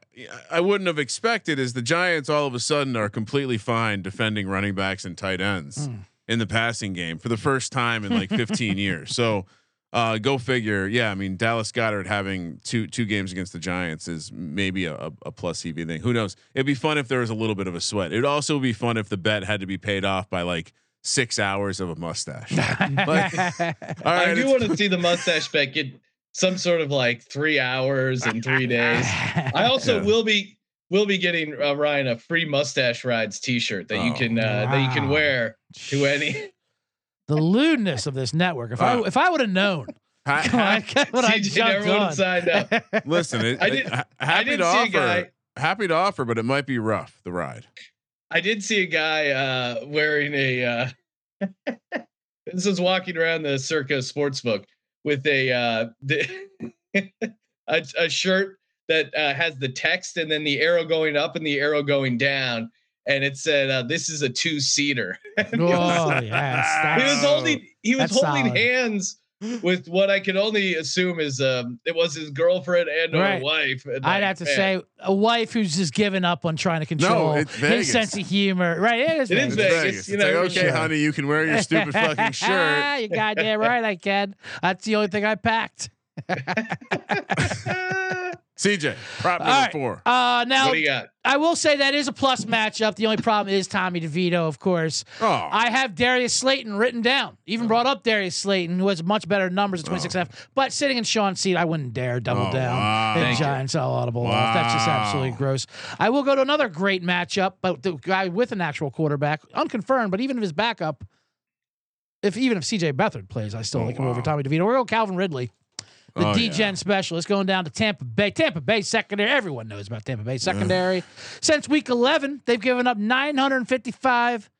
I wouldn't have expected is the Giants all of a sudden are completely fine defending running backs and tight ends in the passing game for the first time in like 15 [laughs] years. So uh, go figure. Yeah, I mean Dallas Goedert having two two games against the Giants is maybe a, a, a plus EV thing. Who knows? It'd be fun if there was a little bit of a sweat. It'd also be fun if the bet had to be paid off by like six hours of a mustache. [laughs] Like, [laughs] all right, I do want to see the mustache bet get some sort of like three hours and three [laughs] days. I also Yeah. will be will be getting uh, Ryan a free mustache rides T-shirt that you Oh, can uh, that you can wear to any. the lewdness of this network. If I Uh, if I would have known, Ha- [laughs] what I, [laughs] ha- what I never would've on. signed up. Listen, it, I did- ha- I happy did to see a offer. guy- Happy to offer, but it might be rough. The ride. I did see a guy uh, wearing a. Uh, this is walking around the Circa Sportsbook with a uh, [laughs] the, a, a shirt that uh, has the text and then the arrow going up and the arrow going down, and it said, uh, "This is a two seater." [laughs] Oh yes, he was holding he was holding solid. hands with what I can only assume is um it was his girlfriend and or Right. wife. and I'd like, have to man, say a wife who's just given up on trying to control it's his sense of humor. Right? It is. It is Vegas. Vegas, you It's know, like, okay, sure. honey, you can wear your stupid [laughs] fucking shirt. you goddamn right, I can. That's the only thing I packed. [laughs] [laughs] CJ, prop number All right. four. Uh, now what do you got? I will say that is a plus matchup. The only problem is Tommy DeVito, of course. Oh, I have Darius Slayton written down. Even brought up Darius Slayton, who has much better numbers at 26 and a half. But sitting in Sean's seat, I wouldn't dare double Oh, down. wow. The Giants all audible off. That's just absolutely gross. I will go to another great matchup, but the guy with an actual quarterback, unconfirmed, but even if his backup, if even if CJ Beathard plays, I still Oh, like him over. Tommy DeVito. We're going Calvin Ridley. The Oh, Degen yeah. specialist going down to Tampa Bay. Tampa Bay secondary. Everyone knows about Tampa Bay secondary. Since week 11, they've given up 955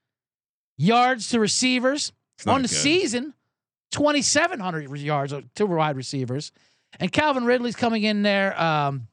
yards to receivers. It's On the good. season, 2,700 yards to wide receivers. And Calvin Ridley's coming in there. Um,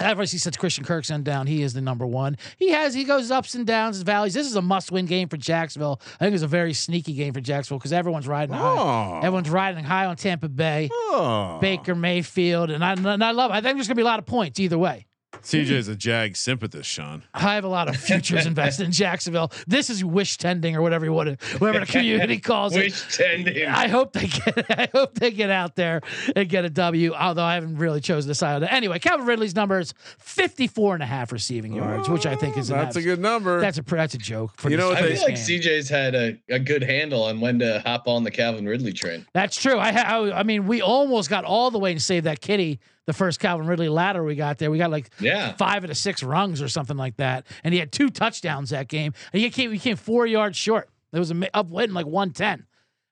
obviously, since Christian Kirk's down, he is the number one. He has he goes ups and downs and valleys. This is a must-win game for Jacksonville. I think it's a very sneaky game for Jacksonville because everyone's riding high. Oh. Everyone's riding high on Tampa Bay. Oh. Baker Mayfield, and I and I love. I think there's gonna be a lot of points either way. CJ's a Jag sympathist, Sean. I have a lot of futures invested in Jacksonville. This is wish tending or whatever you want to, whatever the community calls it. Wish tending. I hope they get. [laughs] I hope they get out there and get a W. Although I haven't really chosen to side on that. Anyway, Calvin Ridley's number is 54 and a half receiving yards, which I think is an That's a good number. That's a that's a joke. For You know what I they- this feel like game. CJ's had a, a good handle on when to hop on the Calvin Ridley train. That's true. I, ha- I I mean, we almost got all the way to save that kitty. The first Calvin Ridley ladder we got there, we got like Yeah. five of the six rungs or something like that, and he had two touchdowns that game, and he came he came four yards short. It was a up hitting like one ten.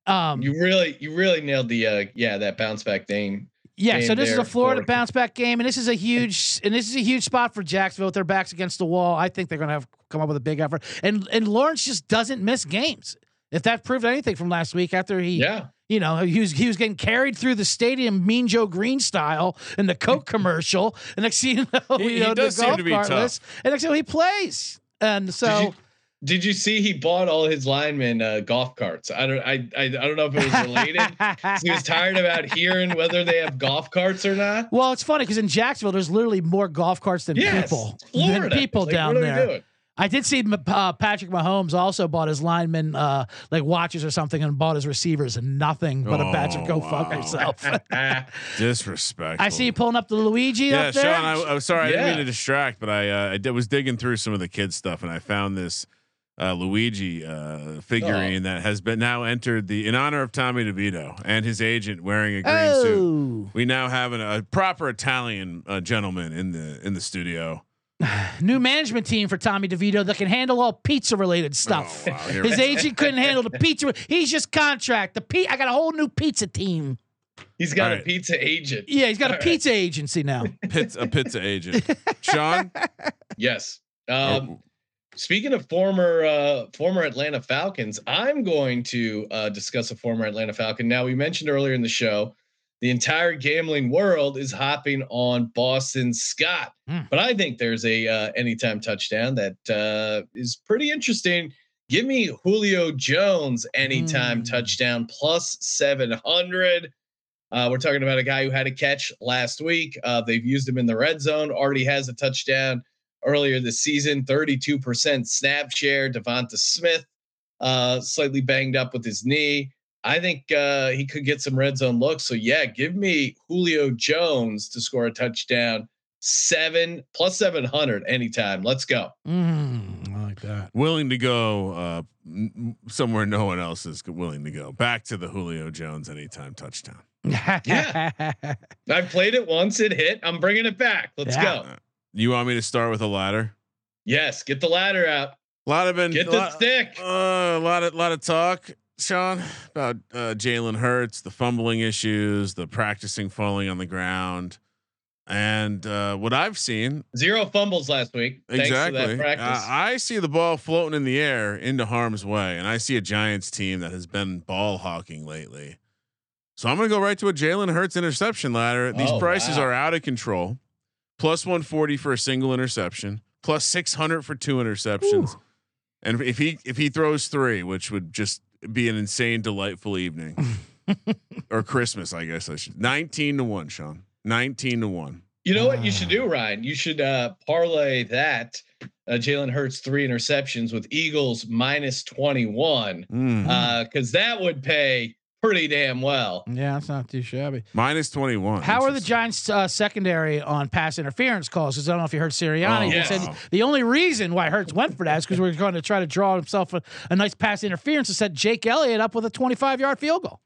Um, You really, you really nailed the uh yeah that bounce back thing. yeah. So this is a Florida bounce back game, and this is a huge and this is a huge spot for Jacksonville. With their backs against the wall, I think they're going to have come up with a big effort. And and Lawrence just doesn't miss games. If that proved anything from last week, after he Yeah. You know, he was he was getting carried through the stadium, Mean Joe Greene style, in the Coke [laughs] commercial. And next thing you know, He- you he know, does the seem to be tough. list, and next thing he plays. And so, Did you, see he bought all his linemen uh, golf carts? I don't, I, I, I don't know if it was related. he was tired about hearing whether they have golf carts or not. well, it's funny because in Jacksonville, there's literally more golf carts than Yes, people Florida. than people Like, down what are we there. I did see uh, Patrick Mahomes also bought his linemen uh, like watches or something and bought his receivers and nothing but a batch of Oh, go fuck yourself. [laughs] Disrespectful. I see you pulling up the Luigi Yeah, up there. Sean. I, I'm sorry, I didn't mean to distract, but I uh, I did, was digging through some of the kids stuff, and I found this uh, Luigi uh, figurine that has been now entered the in honor of Tommy DeVito and his agent wearing a green suit. oh, We now have an, a proper Italian uh, gentleman in the in the studio. [sighs] new management team for Tommy DeVito that can handle all pizza related stuff. Oh, wow, [laughs] His we agent couldn't handle the pizza. He's just contract. The pe- I got a whole new pizza team. he's got All a right. pizza agent. Yeah, he's got a All right. pizza agency now. [laughs] Pizza, a pizza agent. Sean, [laughs] Yes. Um, Oh, Speaking of former uh, former Atlanta Falcons, I'm going to uh, discuss a former Atlanta Falcon. Now we mentioned earlier in the show, the entire gambling world is hopping on Boston Scott, Hmm. but I think there's a uh, anytime touchdown that uh, is pretty interesting. Give me Julio Jones anytime Hmm. touchdown plus seven hundred. Uh, we're talking about a guy who had a catch last week. Uh, they've used him in the red zone. Already has a touchdown earlier this season. Thirty-two percent snap share. Devonta Smith, uh, slightly banged up with his knee. I think uh, he could get some red zone looks. So yeah, give me Julio Jones to score a touchdown. Seven plus seven hundred anytime. Let's go. Mm, I like that. willing to go uh, n- n- somewhere no one else is willing to go. Back to the Julio Jones anytime touchdown. Yeah. [laughs] I played it once. It hit. I'm bringing it back. Let's Yeah. go. You want me to start with a ladder? Yes, get the ladder out. A lot of been Get the lot, stick. Uh, a lot of lot of talk, Sean, about uh, Jalen Hurts, the fumbling issues, the practicing falling on the ground, and uh, what I've seen Zero fumbles last week. Thanks to exactly. that practice. Uh, I see the ball floating in the air into harm's way, and I see a Giants team that has been ball hawking lately. So I'm going to go right to a Jalen Hurts interception ladder. These Oh, prices wow. are out of control. Plus 140 for a single interception, plus 600 for two interceptions. And if he if he throws three, which would just be an insane, delightful evening, [laughs] or Christmas, I guess I should. 19 to one, Sean. 19 to one. You know what you should do, Ryan? You should uh, parlay that uh, Jalen Hurts three interceptions with Eagles minus twenty one Mm. because that would pay pretty damn well. yeah, it's not too shabby. Minus 21. How are the Giants uh, secondary on pass interference calls? Because I don't know if you heard Sirianni. Oh, he yes. said the only reason why Hurts went for that is because we are going to try to draw himself a, a nice pass interference to set Jake Elliott up with a 25 yard field goal.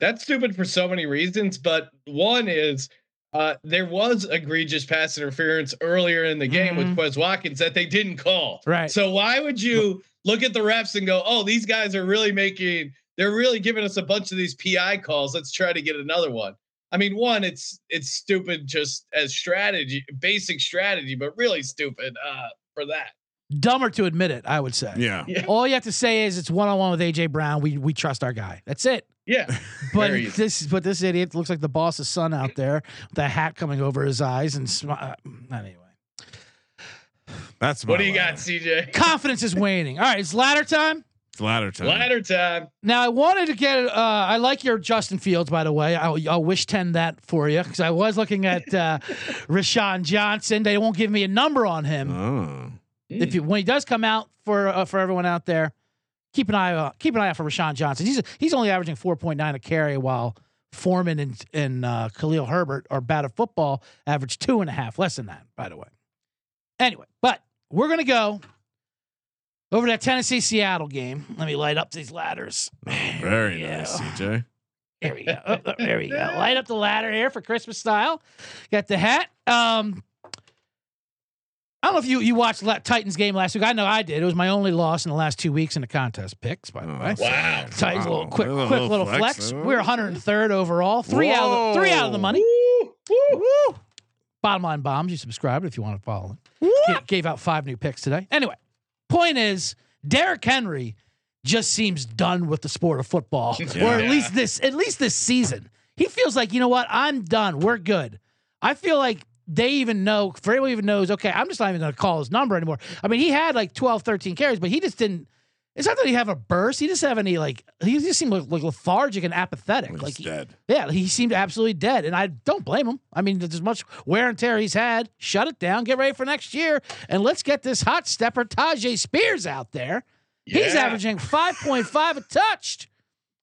That's stupid for so many reasons, but one is uh, there was egregious pass interference earlier in the game Mhm. with Quez Watkins that they didn't call. Right. So why would you look at the refs and go, "Oh, these guys are really making they're really giving us a bunch of these PI calls. Let's try to get another one." I mean, one, it's it's stupid just as strategy, basic strategy, but really stupid uh, for that. Dumber to admit it, I would say. Yeah. Yeah, All you have to say is it's one on one with AJ Brown. We we trust our guy. That's it. yeah. [laughs] But Very easy. this but this idiot looks like the boss's son out there with that hat coming over his eyes and smi- uh, anyway. That's What do you got. CJ? Confidence is waning. All right, it's ladder time. It's ladder time. Ladder time. Now I wanted to get. Uh, I like your Justin Fields, by the way. I'll, I'll wish ten that for you because I was looking at uh, [laughs] Roschon Johnson. They won't give me a number on him. Oh. If you, when he does come out for uh, for everyone out there, keep an eye uh, keep an eye out for Roschon Johnson. He's he's only averaging four point nine a carry, while Foreman and and uh, Khalil Herbert are bad at football, average two and a half, less than that, by the way. Anyway, but we're gonna go over that Tennessee Seattle game. Let me light up these ladders. Very nice, CJ. There we go. Oh, oh, there we go. Light up the ladder here for Christmas style. Got the hat. Um, I don't know if you you watched La- Titans game last week. I know I did. It was my only loss in the last two weeks in the contest picks. By the Oh, way, Wow. Titans a little quick, quick little flex. huh? We're 103rd overall. Three out of the, three out of the money. Woo, woo. Woo! Bottom line bombs. You subscribe if you want to follow it. Gave out five new picks today. Anyway, point is, Derrick Henry just seems done with the sport of football, [laughs] or at least this, at least this season. He feels like, you know what? I'm done. We're good. I feel like they even know, Vrabel even knows, okay, I'm just not even going to call his number anymore. I mean, he had like 12, 13 carries, but he just didn't. It's not that he have a burst. He just have any like he just seemed like, like lethargic and apathetic. He's like he- dead. yeah, he seemed absolutely dead, and I don't blame him. I mean, there's as much wear and tear he's had. Shut it down, get ready for next year, and let's get this hot stepper Tyjae Spears out there. He's averaging 5.5 a touch.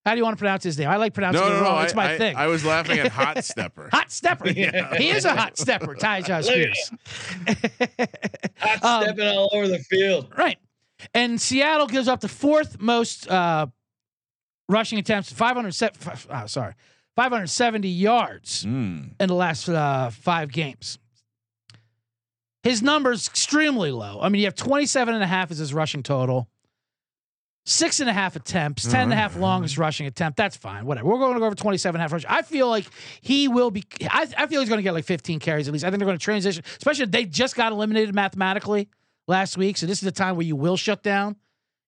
How do you want to pronounce his name? I like pronouncing No, it no, no. wrong. I, my I- thing. I was laughing at Hot [laughs] Stepper. hot stepper. [laughs] Yeah. He is a hot stepper, Tyjae Look at Spears. Hot [laughs] Um, stepping all over the field. Right. And Seattle gives up the fourth most uh, rushing attempts, 500, uh, sorry, 570 yards Mm. in the last uh, five games. His number's extremely low. I mean, you have 27 and a half as his rushing total. Six and a half attempts, 10 and a half longest rushing attempt. That's fine. Whatever. We're going to go over 27 and a half rushing. I feel like he will be, I, I feel he's going to get like 15 carries at least. I think they're going to transition, especially if they just got eliminated mathematically last week. So this is the time where you will shut down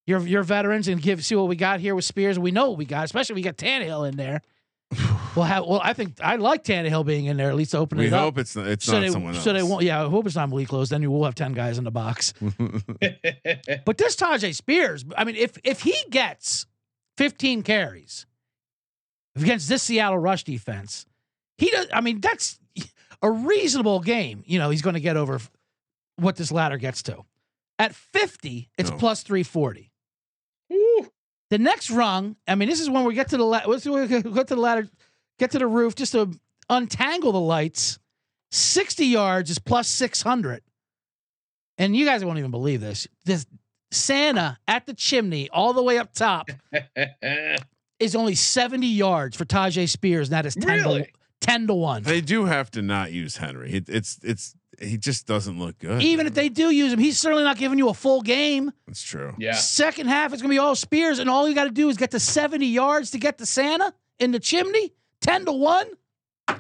your your veterans and give see what we got here with Spears. We know what we got, especially we got Tannehill in there. [sighs] We'll have well, I think I like Tannehill being in there at least to open We it up. hope it's it's so not they someone else. so they won't. Yeah, I hope it's not Malik Close. Then you will have ten guys in the box. [laughs] But this Tyjae Spears, I mean, if if he gets 15 carries against this Seattle rush defense, he does. I mean, that's a reasonable game. You know, he's going to get over what this ladder gets to. At 50, it's No. plus 340. Woo. The next rung, I mean, this is when we get to the la- let's [laughs] go to the ladder, get to the roof just to untangle the lights. 60 yards is plus 600. And you guys won't even believe this. This Santa at the chimney, all the way up top, [laughs] is only 70 yards for Tyjae Spears, and that is 10, to, 10 to 1. They do have to not use Henry. It, it's it's he just doesn't look good. Even if they do use him, he's certainly not giving you a full game. It's true. yeah. Second half, it's going to be all Spears, and all you got to do is get to 70 yards to get to Santa in the chimney. 10 to 1.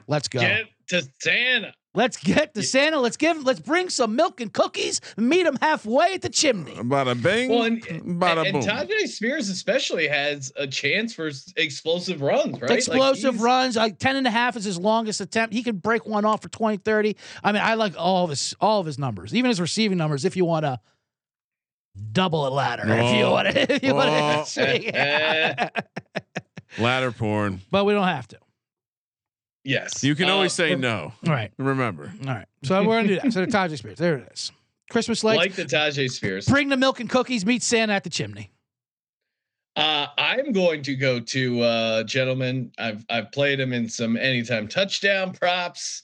Let's go. Get to Santa. Let's get to Santa. Let's give let's bring some milk and cookies, meet him halfway at the chimney. Bada bing. Well, and, bada and, boom. and Tyjae Spears especially has a chance for explosive runs, right? Explosive he's- runs, like 10 and a half is his longest attempt. He can break one off for 20, 30. I mean, I like all of his all of his numbers, even his receiving numbers if you want to double a ladder. if you Oh. want to [laughs] if you Oh. want to [laughs] [laughs] Ladder porn. But we don't have to. Yes. You can Uh, always say no. All right. Remember. All right. So we're gonna do that. So the Tyjae Spears. There it is. Christmas lights. Like the Tyjae Spears. Bring the milk and cookies. Meet Santa at the chimney. Uh, I'm going to go to uh, gentlemen. I've I've played him in some anytime touchdown props.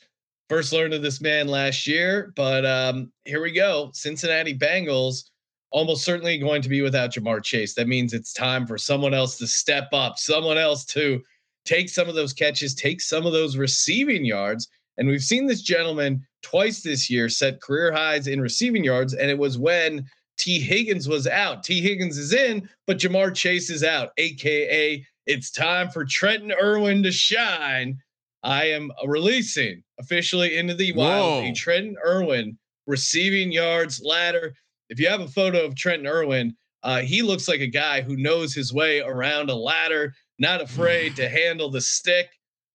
First learned of this man last year, but um, here we go. Cincinnati Bengals almost certainly going to be without Ja'Marr Chase. That means it's time for someone else to step up, someone else to take some of those catches, take some of those receiving yards. And we've seen this gentleman twice this year set career highs in receiving yards, and it was when Tee Higgins was out. Tee Higgins is in, but Ja'Marr Chase is out, aka it's time for Trenton Irwin to shine. I am releasing officially into the wild Whoa. a Trenton Irwin receiving yards ladder. If you have a photo of Trenton Irwin, uh, he looks like a guy who knows his way around a ladder, not afraid to handle the stick,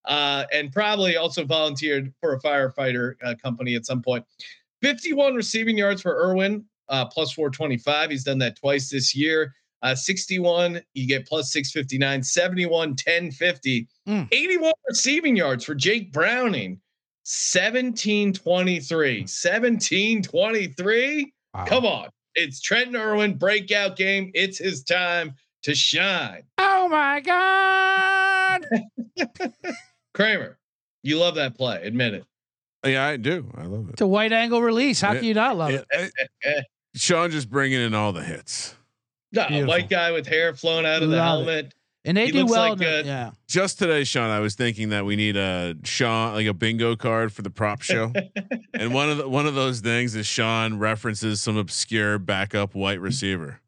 uh, and probably also volunteered for a firefighter uh, company at some point. 51 receiving yards for Irwin, uh, plus 425. He's done that twice this year. Uh, 61, you get plus 659, 71, 1050, Mm. 81 receiving yards for Jake Browning, 1723. 1723? Wow. Come on. It's Trenton Irwin breakout game. It's his time to shine. Oh my God. [laughs] Kramer, you love that play. Admit it. Yeah, I do. I love it. It's a white angle release. How Yeah. can you not love it? Yeah, eh, Sean just bringing in all the hits. No, Beautiful. white guy with hair flowing out of the Love it. helmet. And they He do well. like in a- yeah. Just today, Sean, I was thinking that we need a Sean like a bingo card for the prop [laughs] show, and one of the one of those things is Sean references some obscure backup white receiver.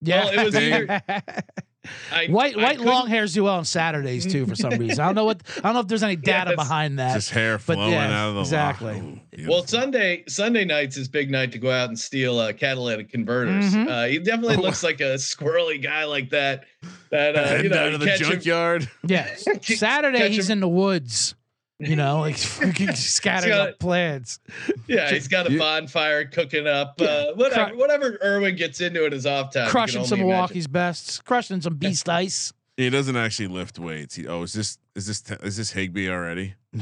Yeah. Well, it was either- [laughs] I, white I white couldn't- long hairs do well on Saturdays too for some reason. I don't know what I don't know if there's any [laughs] data Yes. behind that. Just hair but flowing yeah, out of the exactly. lock. Ooh, Well. Sunday Sunday nights is big night to go out and steal uh, catalytic converters. Mhm. Uh, he definitely Oh. looks like a squirrely guy like that. That uh, you know, down you to the catch him- junkyard. Yeah. [laughs] Saturday he's him- in the woods. You know, like [laughs] fucking scattering got- up plants. Yeah, he's got a You- bonfire cooking up. Uh, whatever, Cru- whatever Irwin gets into in his off time, crushing some imagine. Milwaukee's best, crushing some beast [laughs] ice. He doesn't actually lift weights. He, oh, is this is this is this Higbee already? [laughs]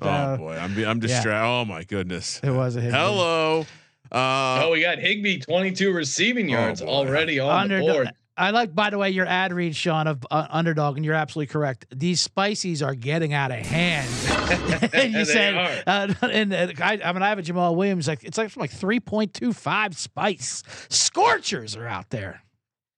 Oh boy, I'm I'm yeah. Oh my goodness. it was a hit. Hello. Uh, Oh, we got Higbee 22 receiving yards boy. already on Under- the board. I like, by the way, your ad read, Sean, of uh, underdog, and you're absolutely correct. These spices are getting out of hand. [laughs] and you They said, are. uh, and uh, I, I mean, I have a Jamaal Williams. Like it's like from like three point two five spice. Scorchers are out there.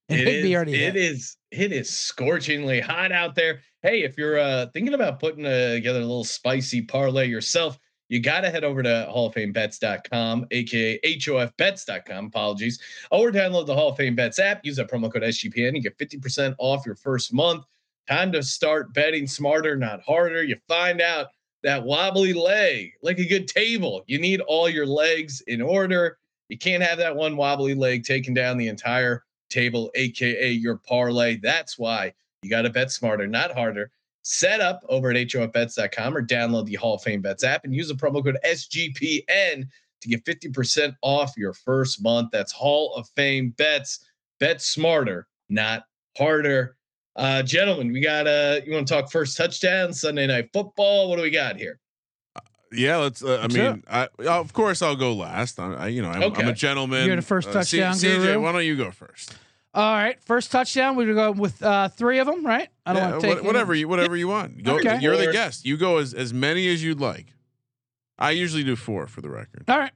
And It is, already it is it is scorchingly hot out there. Hey, if you're uh, thinking about putting uh, together a little spicy parlay yourself, you got to head over to hallofamebets.com, aka HOFbets.com. Apologies. Or download the Hall of Fame Bets app. Use that promo code SGPN. You get 50% off your first month. Time to start betting smarter, not harder. You find out that wobbly leg, like a good table, you need all your legs in order. You can't have that one wobbly leg taking down the entire table, aka your parlay. That's why you got to bet smarter, not harder. Set up over at HOFbets.com or download the Hall of Fame Bets app and use the promo code SGPN to get 50% off your first month. That's Hall of Fame Bets. Bet smarter, not harder. Uh, gentlemen, we got uh you want to talk first touchdown, Sunday night football? What do we got here? yeah, let's. Uh, I Let's mean, I, of course I'll go last. I, I you know, I'm, I'm a gentleman. You're the first Uh, C- touchdown CJ, guru? why don't you go first? All right, first touchdown. We're gonna go with uh, three of them, right? I don't Yeah, want to what- take whatever you whatever you want. Go. Okay. You're the guest. You go as as many as you'd like. I usually do four for the record. All right.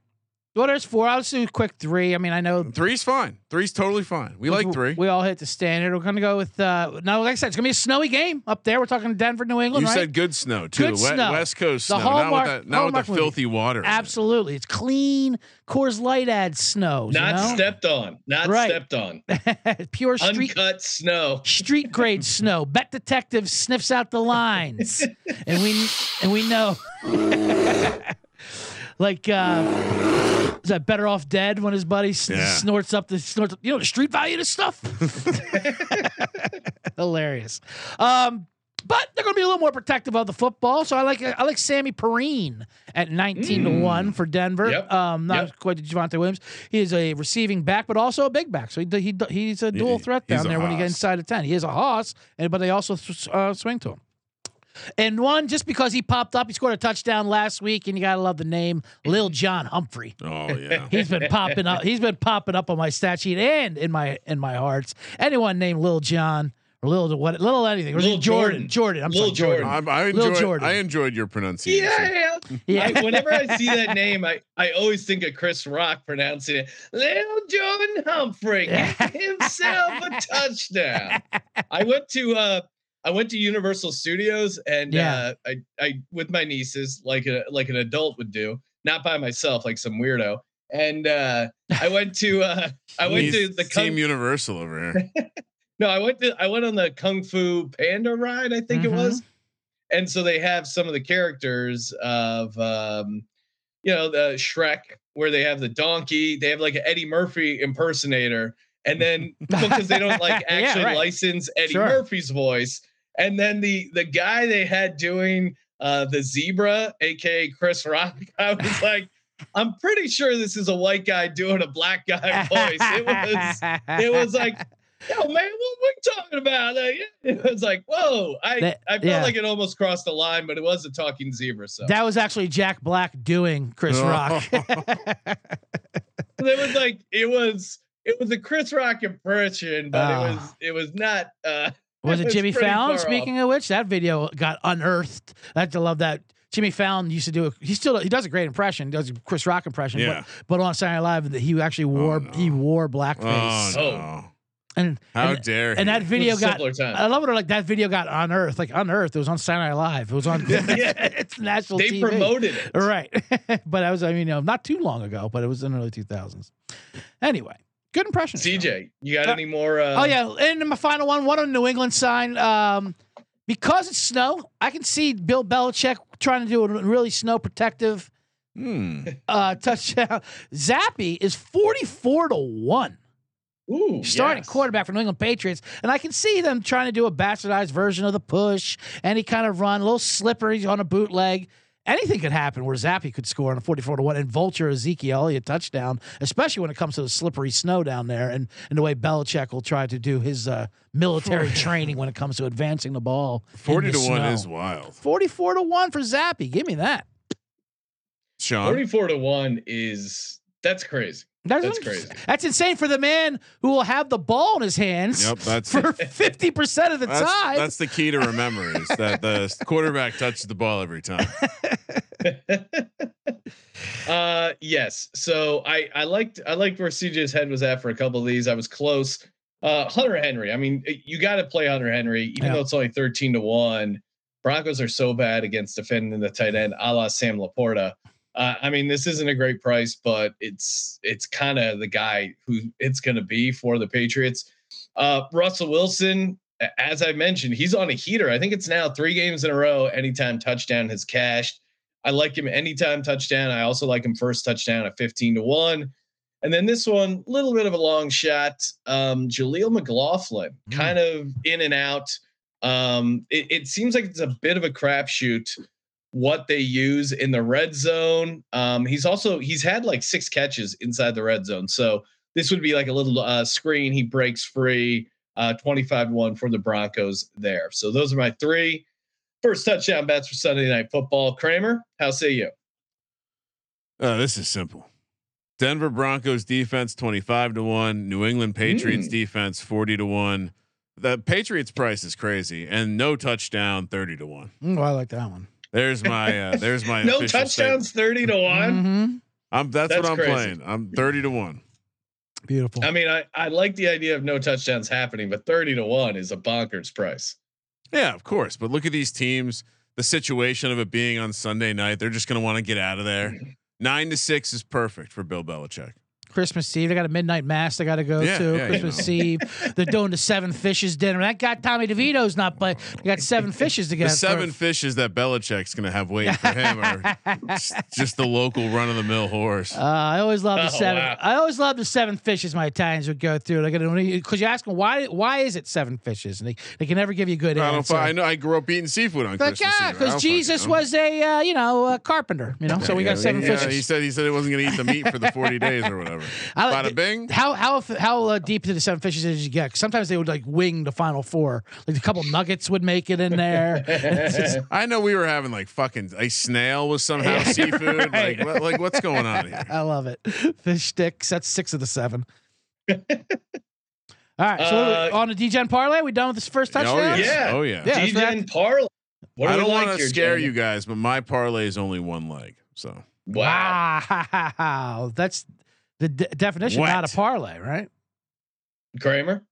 Well, there's four. I'll just do a quick three. I mean, I know Three's fine. Three's totally fine. We like three. We all hit the standard. We're gonna go with uh no, like I said, it's gonna be a snowy game up there. We're talking Denver, New England, You right? said good snow too. Good We- snow. West Coast The snow, not Hallmark- with that, not with Hallmark the movie. filthy water. in it. Absolutely. It's clean Coors Light ad snow. Not you know? stepped on. Not Right. stepped on. [laughs] Pure street Uncut snow. street grade snow. Bet detective sniffs out the lines. [laughs] and we and we know [laughs] like uh is that better off dead when his buddy s- Yeah. snorts up the snorts you know the street value of this stuff [laughs] hilarious um but they're going to be a little more protective of the football, so I like I like Samaje Perine at nineteen to one for Denver. Mm. Yep. Um, not Yep. quite Javonte Williams. He is a receiving back, but also a big back. So he, he he's a dual threat he's down a there when you get hoss. inside of ten. He is a hoss, and but they also uh, swing to him. And one just because he popped up, he scored a touchdown last week, and you gotta love the name Lil John Humphrey. Oh [laughs] yeah. He's been popping up. He's been popping up on my stat sheet and in my in my hearts. Anyone named Lil John or Lil what Little anything or Lil Jordan? Jordan. Jordan. I'm Lil sorry, Jordan. Jordan. I, I Lil enjoyed. Jordan. I enjoyed your pronunciation. Yeah, yeah. Yeah. I, whenever I see that [laughs] name, I, I always think of Chris Rock pronouncing it. Lil Jordan Humphrey [laughs] himself a touchdown. I went to uh I went to Universal Studios and Yeah. uh I I with my nieces like a like an adult would do, not by myself like some weirdo. And uh I went to uh I went He's to the Team Universal over here. [laughs] no, I went to I went on the Kung Fu Panda ride, I think Mhm. it was. And so they have some of the characters of um, you know, the Shrek, where they have the donkey, they have like an Eddie Murphy impersonator, and then [laughs] because they don't like Yeah, actually right. license Eddie Sure. Murphy's voice, and then the the guy they had doing uh the zebra, aka Chris Rock, [laughs] I was like, I'm pretty sure this is a white guy doing a black guy [laughs] voice. It was it was like, yo, man, what are we talking about? Like, it was like, whoa. I That- I felt yeah. like it almost crossed the line, but it was a talking zebra. So that was actually Jack Black doing Chris Oh. Rock. [laughs] it was like it was it was a Chris Rock impression, but Ah. it was it was not. uh Was it [laughs] Jimmy pretty Fallon? Speaking of which, that video got unearthed. I had to love that. Jimmy Fallon used to do it. He still he does a great impression. He does a Chris Rock impression. Yeah. But, but on Saturday Night Live, he actually oh, wore no. he wore blackface. Oh, Oh. no. And How and, dare and that video It was a got. time. I love it. Like that video got unearthed. Like unearthed. It was on Saturday Night Live. It was on. [laughs] [laughs] it's national. they TV. promoted it. Right. but I was I mean you know not too long ago, but it was in the early two thousands. Anyway, good impression. CJ, you got Uh, any more? Uh, Oh yeah, and my final one, one on New England sign. Um, because it's snow, I can see Bill Belichick trying to do a really snow protective Hmm. uh, [laughs] touchdown. Zappe is forty four to one. Ooh, Starting yes. quarterback for New England Patriots, and I can see them trying to do a bastardized version of the push, any kind of run, a little slippery on a bootleg. Anything could happen where Zappe could score on a 44 to 1 and vulture Ezekiel Elliott touchdown, especially when it comes to the slippery snow down there and, and the way Belichick will try to do his uh, military [laughs] training when it comes to advancing the ball. in 40 the to 1 is wild. 44 to 1 for Zappe. Give me that. Sean. Forty-four to one is that's crazy. That's, That's crazy. That's insane for the man who will have the ball in his hands Yep, that's for 50% of the that's, time. that's the key to remember is that the quarterback touches the ball every time. [laughs] uh yes. So I I liked I liked where CJ's head was at for a couple of these. I was close. Uh Hunter Henry. I mean, you got to play Hunter Henry, even Yeah. though it's only 13 to 1. Broncos are so bad against defending the tight end, a la Sam Laporta. Uh, I mean, this isn't a great price, but it's it's kind of the guy who it's going to be for the Patriots. Uh, Russell Wilson, as I mentioned, he's on a heater. I think it's now three games in a row. Anytime touchdown has cashed. I like him anytime touchdown. I also like him first touchdown at 15 to 1. And then this one, a little bit of a long shot. Um, Jaleel McLaughlin, Mm. kind of in and out. Um, it, it seems like it's a bit of a crapshoot what they use in the red zone. Um, he's also he's had like six catches inside the red zone. So this would be like a little uh, screen. He breaks free. Uh, 25 1 for the Broncos there. So those are my three first touchdown bets for Sunday night football. Kramer, how say you? Uh, this is simple. Denver Broncos defense 25 to 1, New England Patriots Mm. defense 40 to 1. The Patriots price is crazy and no touchdown 30 to 1. Mm, oh, I like that one. There's my uh, there's my [laughs] no touchdowns, statement. 30 to 1. Mhm. I'm that's, That's what I'm crazy. playing. I'm 30 to 1. Beautiful. I mean, I, I like the idea of no touchdowns happening, but 30 to 1 is a bonkers price. Yeah, of course. But look at these teams, the situation of it being on Sunday night, they're just going to want to get out of there. 9 to 6 is perfect for Bill Belichick. Christmas Eve. They got a midnight mass they got to go Yeah, to. yeah, you Christmas Eve. They're doing the seven fishes dinner. That guy Tommy DeVito's not but They got seven [laughs] fishes The together. seven fishes that Belichick's going to have waiting for him are just, [laughs] just the local run of the mill horse. Uh, I always love the Oh, seven. wow. I always love the seven fishes my Italians would go through. Like, because you ask them why why is it seven fishes, and they, they can never give you a good I don't. answer. fi- I know. I grew up eating seafood on Like, Christmas yeah, Eve. I don't because Jesus was a uh, you know a carpenter. You know, so we Yeah, got seven yeah, fishes. He said he said he wasn't going to eat the meat for the forty days or whatever. I like- Bada bing. How how how uh, deep into the seven fishes did you get? 'Cause sometimes they would like wing the final four. Like a couple nuggets would make it in there. [laughs] Just- I know we were having like fucking a snail was somehow [laughs] seafood. right. Like what, like what's going on here? I love it. Fish sticks. That's six of the seven. [laughs] All right, so Uh, on the Degen parlay, we done with this first Oh touchdown? yeah. Yeah. Oh yeah. Yeah. that's Degen parlay. What do I don't like want to here, scare Jen? you guys, but my parlay is only one leg. So Wow. Wow, that's the de- definition, not Wet. a parlay, right? Kramer,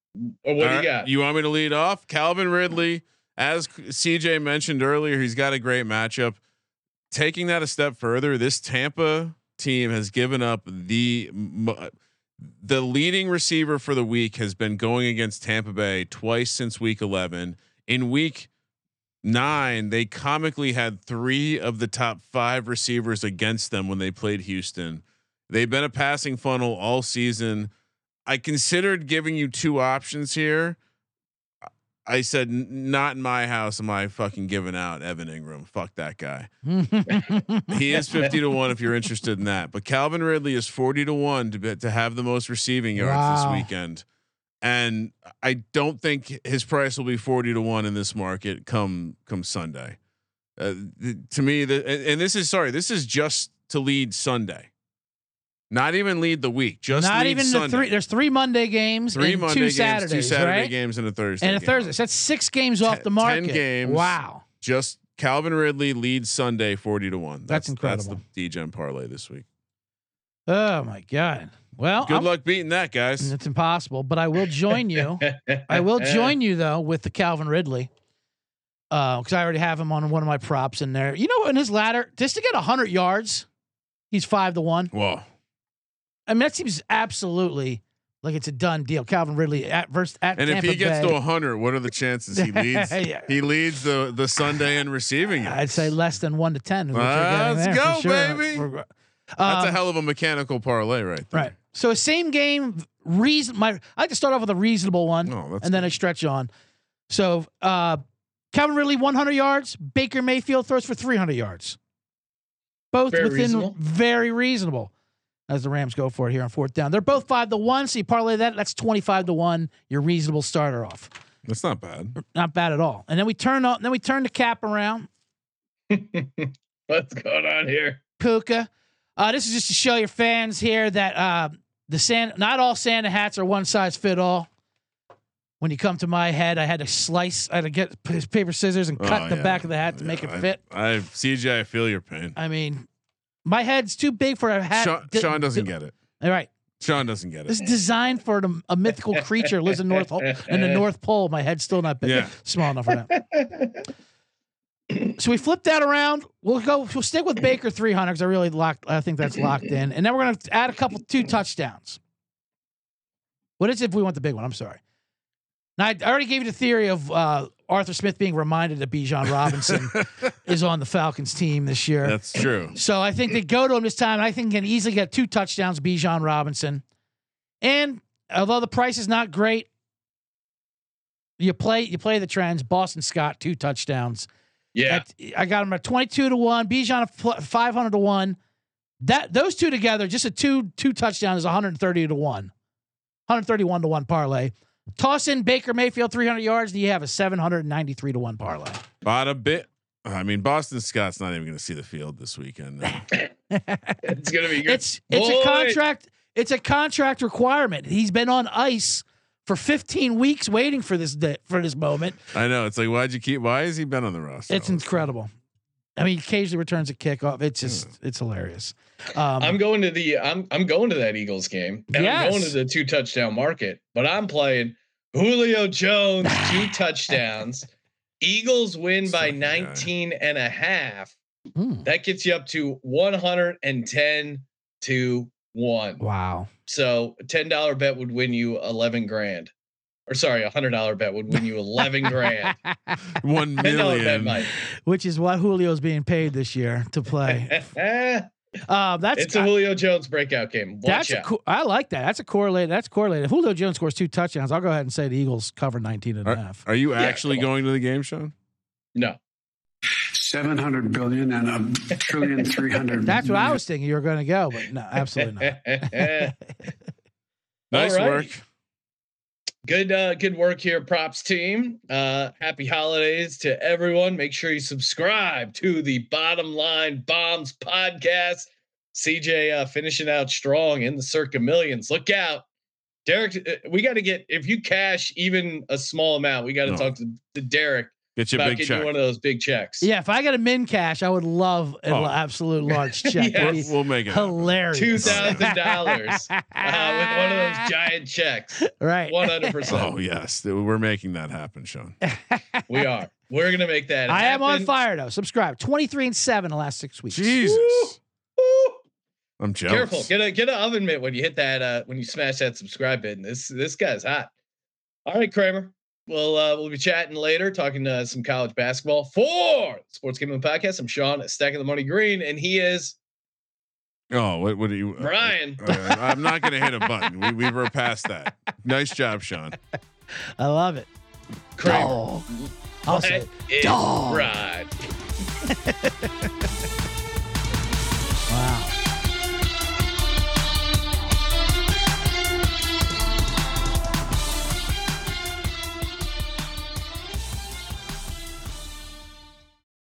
or what All do you got? You want me to lead off? Calvin Ridley, as CJ mentioned earlier, he's got a great matchup. Taking that a step further, this Tampa team has given up the the leading receiver for the week has been going against Tampa Bay twice since week 11. In week 9, they comically had 3 of the top 5 receivers against them when they played Houston. They've been a passing funnel all season. I considered giving you two options here. I said, not in my house am I fucking giving out Evan Engram. Fuck that guy. [laughs] he is 50 to 1 if you're interested in that. But Calvin Ridley is 40 to 1 to be, to have the most receiving yards Wow. this weekend. And I don't think his price will be 40 to 1 in this market come come Sunday. Uh, th- to me the and, and this is sorry, this is just to lead Sunday. Not even lead the week, just Not even the three. There's three Monday games, Three and Monday two games, Saturdays, two Saturday right? games, and a Thursday. and a game. Thursday. So that's six games off the market. 10 games. Wow. Just Calvin Ridley leads Sunday 40 to 1. That's That's incredible. the Degen parlay this week. Oh my god. Well, Good I'm- luck beating that, guys. It's impossible, but I will join you. I will [laughs] join you though with the Calvin Ridley. Uh, because I already have him on one of my props in there. You know, in his ladder, just to get hundred yards, he's five to one. Whoa. I mean, that seems absolutely like it's a done deal. Calvin Ridley at versus at And Tampa if he gets Bay, to 100, what are the chances he [laughs] leads? Yeah. He leads the the Sunday in receiving. I'd yards. say less than one to ten. is what you're getting let's there, go, sure. baby. We're- That's a um, hell of a mechanical parlay, right there. Right. So same game reason my I like to start off with a reasonable one Oh, that's and then I stretch on. So uh Calvin Ridley 100 yards, Baker Mayfield throws for 300 yards. Both Very within reasonable. very reasonable as the Rams go for it here on fourth down. They're both 5 to 1, so you parlay that that's 25 to 1, your reasonable starter off. That's not bad. Not bad at all. And then we turn on then we turn the cap around. [laughs] What's going on here? Puka. Uh, this is just to show your fans here that uh, the Santa, not all Santa hats are one size fit all. When you come to my head, I had to slice, I had to get p- paper scissors and cut Oh, the yeah. back of the hat to make it I- fit. I, CJ, I feel your pain. I mean, my head's too big for a hat. Sean, Di- Sean doesn't di- get it. All right, Sean doesn't get it. this it. is designed for the, a mythical creature lives in North in the North Pole. My head's still not big, Yeah. small enough for that. so we flip that around. We'll go. We'll stick with Baker 300 because I really locked. I think that's locked in, and then we're gonna add a couple two touchdowns. What is it if we want the big one? I'm sorry. Now I already gave you the theory of uh, Arthur Smith being reminded that Bijan [laughs] Robinson is on the Falcons team this year. That's true. So I think they go to him this time. I think he can easily get two touchdowns, Bijan Robinson. And although the price is not great, you play you play the trends. Boston Scott two touchdowns. Yeah. At- I got him at twenty two to one. Bijan five hundred to one. That those two together, just a two two touchdowns is one hundred thirty to one. One hundred thirty one to one parlay. Toss in Baker Mayfield three hundred yards, and you have a seven hundred ninety three to one parlay. Bada bit. I mean, Boston Scott's not even going to see the field this weekend. [laughs] It's gonna be good. It's it's Boy. a contract. It's a contract requirement. He's been on ice for 15 weeks waiting for this day, for this moment. I know. It's like, why'd you keep? Why has he been on the roster? It's all time? incredible. I mean, he occasionally returns a kickoff. It's just it's hilarious. Um, I'm going to the I'm I'm going to that Eagles game. And I'm going to the two touchdown market, but I'm playing Julio Jones two [laughs] touchdowns. Eagles win by Sucking 19 and a half. hmm, That gets you up to 110 to 1. wow. So a $10 bet would win you 11 grand. Or sorry, a $100 bet would win you 11 grand. [laughs] One $10 bet, million. Mike. Which is what Julio's being paid this year to play. [laughs] Um, that's it's a Julio Jones breakout game. Watch that's a co- I like that. That's a correlated. That's correlated. If Julio Jones scores two touchdowns, I'll go ahead and say the Eagles cover 19 and a half. Are you Yeah, actually come on. going to the game, Sean? no. 700 billion and a trillion 300 [laughs] That's what I was thinking you were going to go, but no, absolutely not. [laughs] [laughs] Nice All right. work. Good uh good work here props team. Uh happy holidays to everyone. Make sure you subscribe to the bottom line bombs podcast. Cj uh finishing out strong in the circa millions. Look out. Derek uh, we got to get if you cash even a small amount we got to No. talk to, to derek Get your about big getting check. you one of those big checks Yeah, if I got a min cash, I would love an Oh. absolute large [laughs] check. Yeah. That'd We'll, we'll make it. hilarious. two thousand dollars uh, with one of those [laughs] giant checks Right. one hundred percent Oh yes, we're making that happen, Sean. [laughs] we are we're gonna make that I am on fire though. Subscribe. 23 and 7 the last six weeks. Jesus, Woo! I'm jealous. Careful, get a get an oven mitt when you hit that uh when you smash that subscribe button. This this guy's hot. All right, Kramer. Well, uh, we'll be chatting later, talking to some college basketball for Sports Gambling Podcast. I'm Sean, stacking the Money Green, and he is. Oh, what, what are you, uh, Brian? Uh, I'm not going to hit a button. We we were past that. Nice job, Sean. I love it. Kramer. Dog. Dog. Right. [laughs] wow.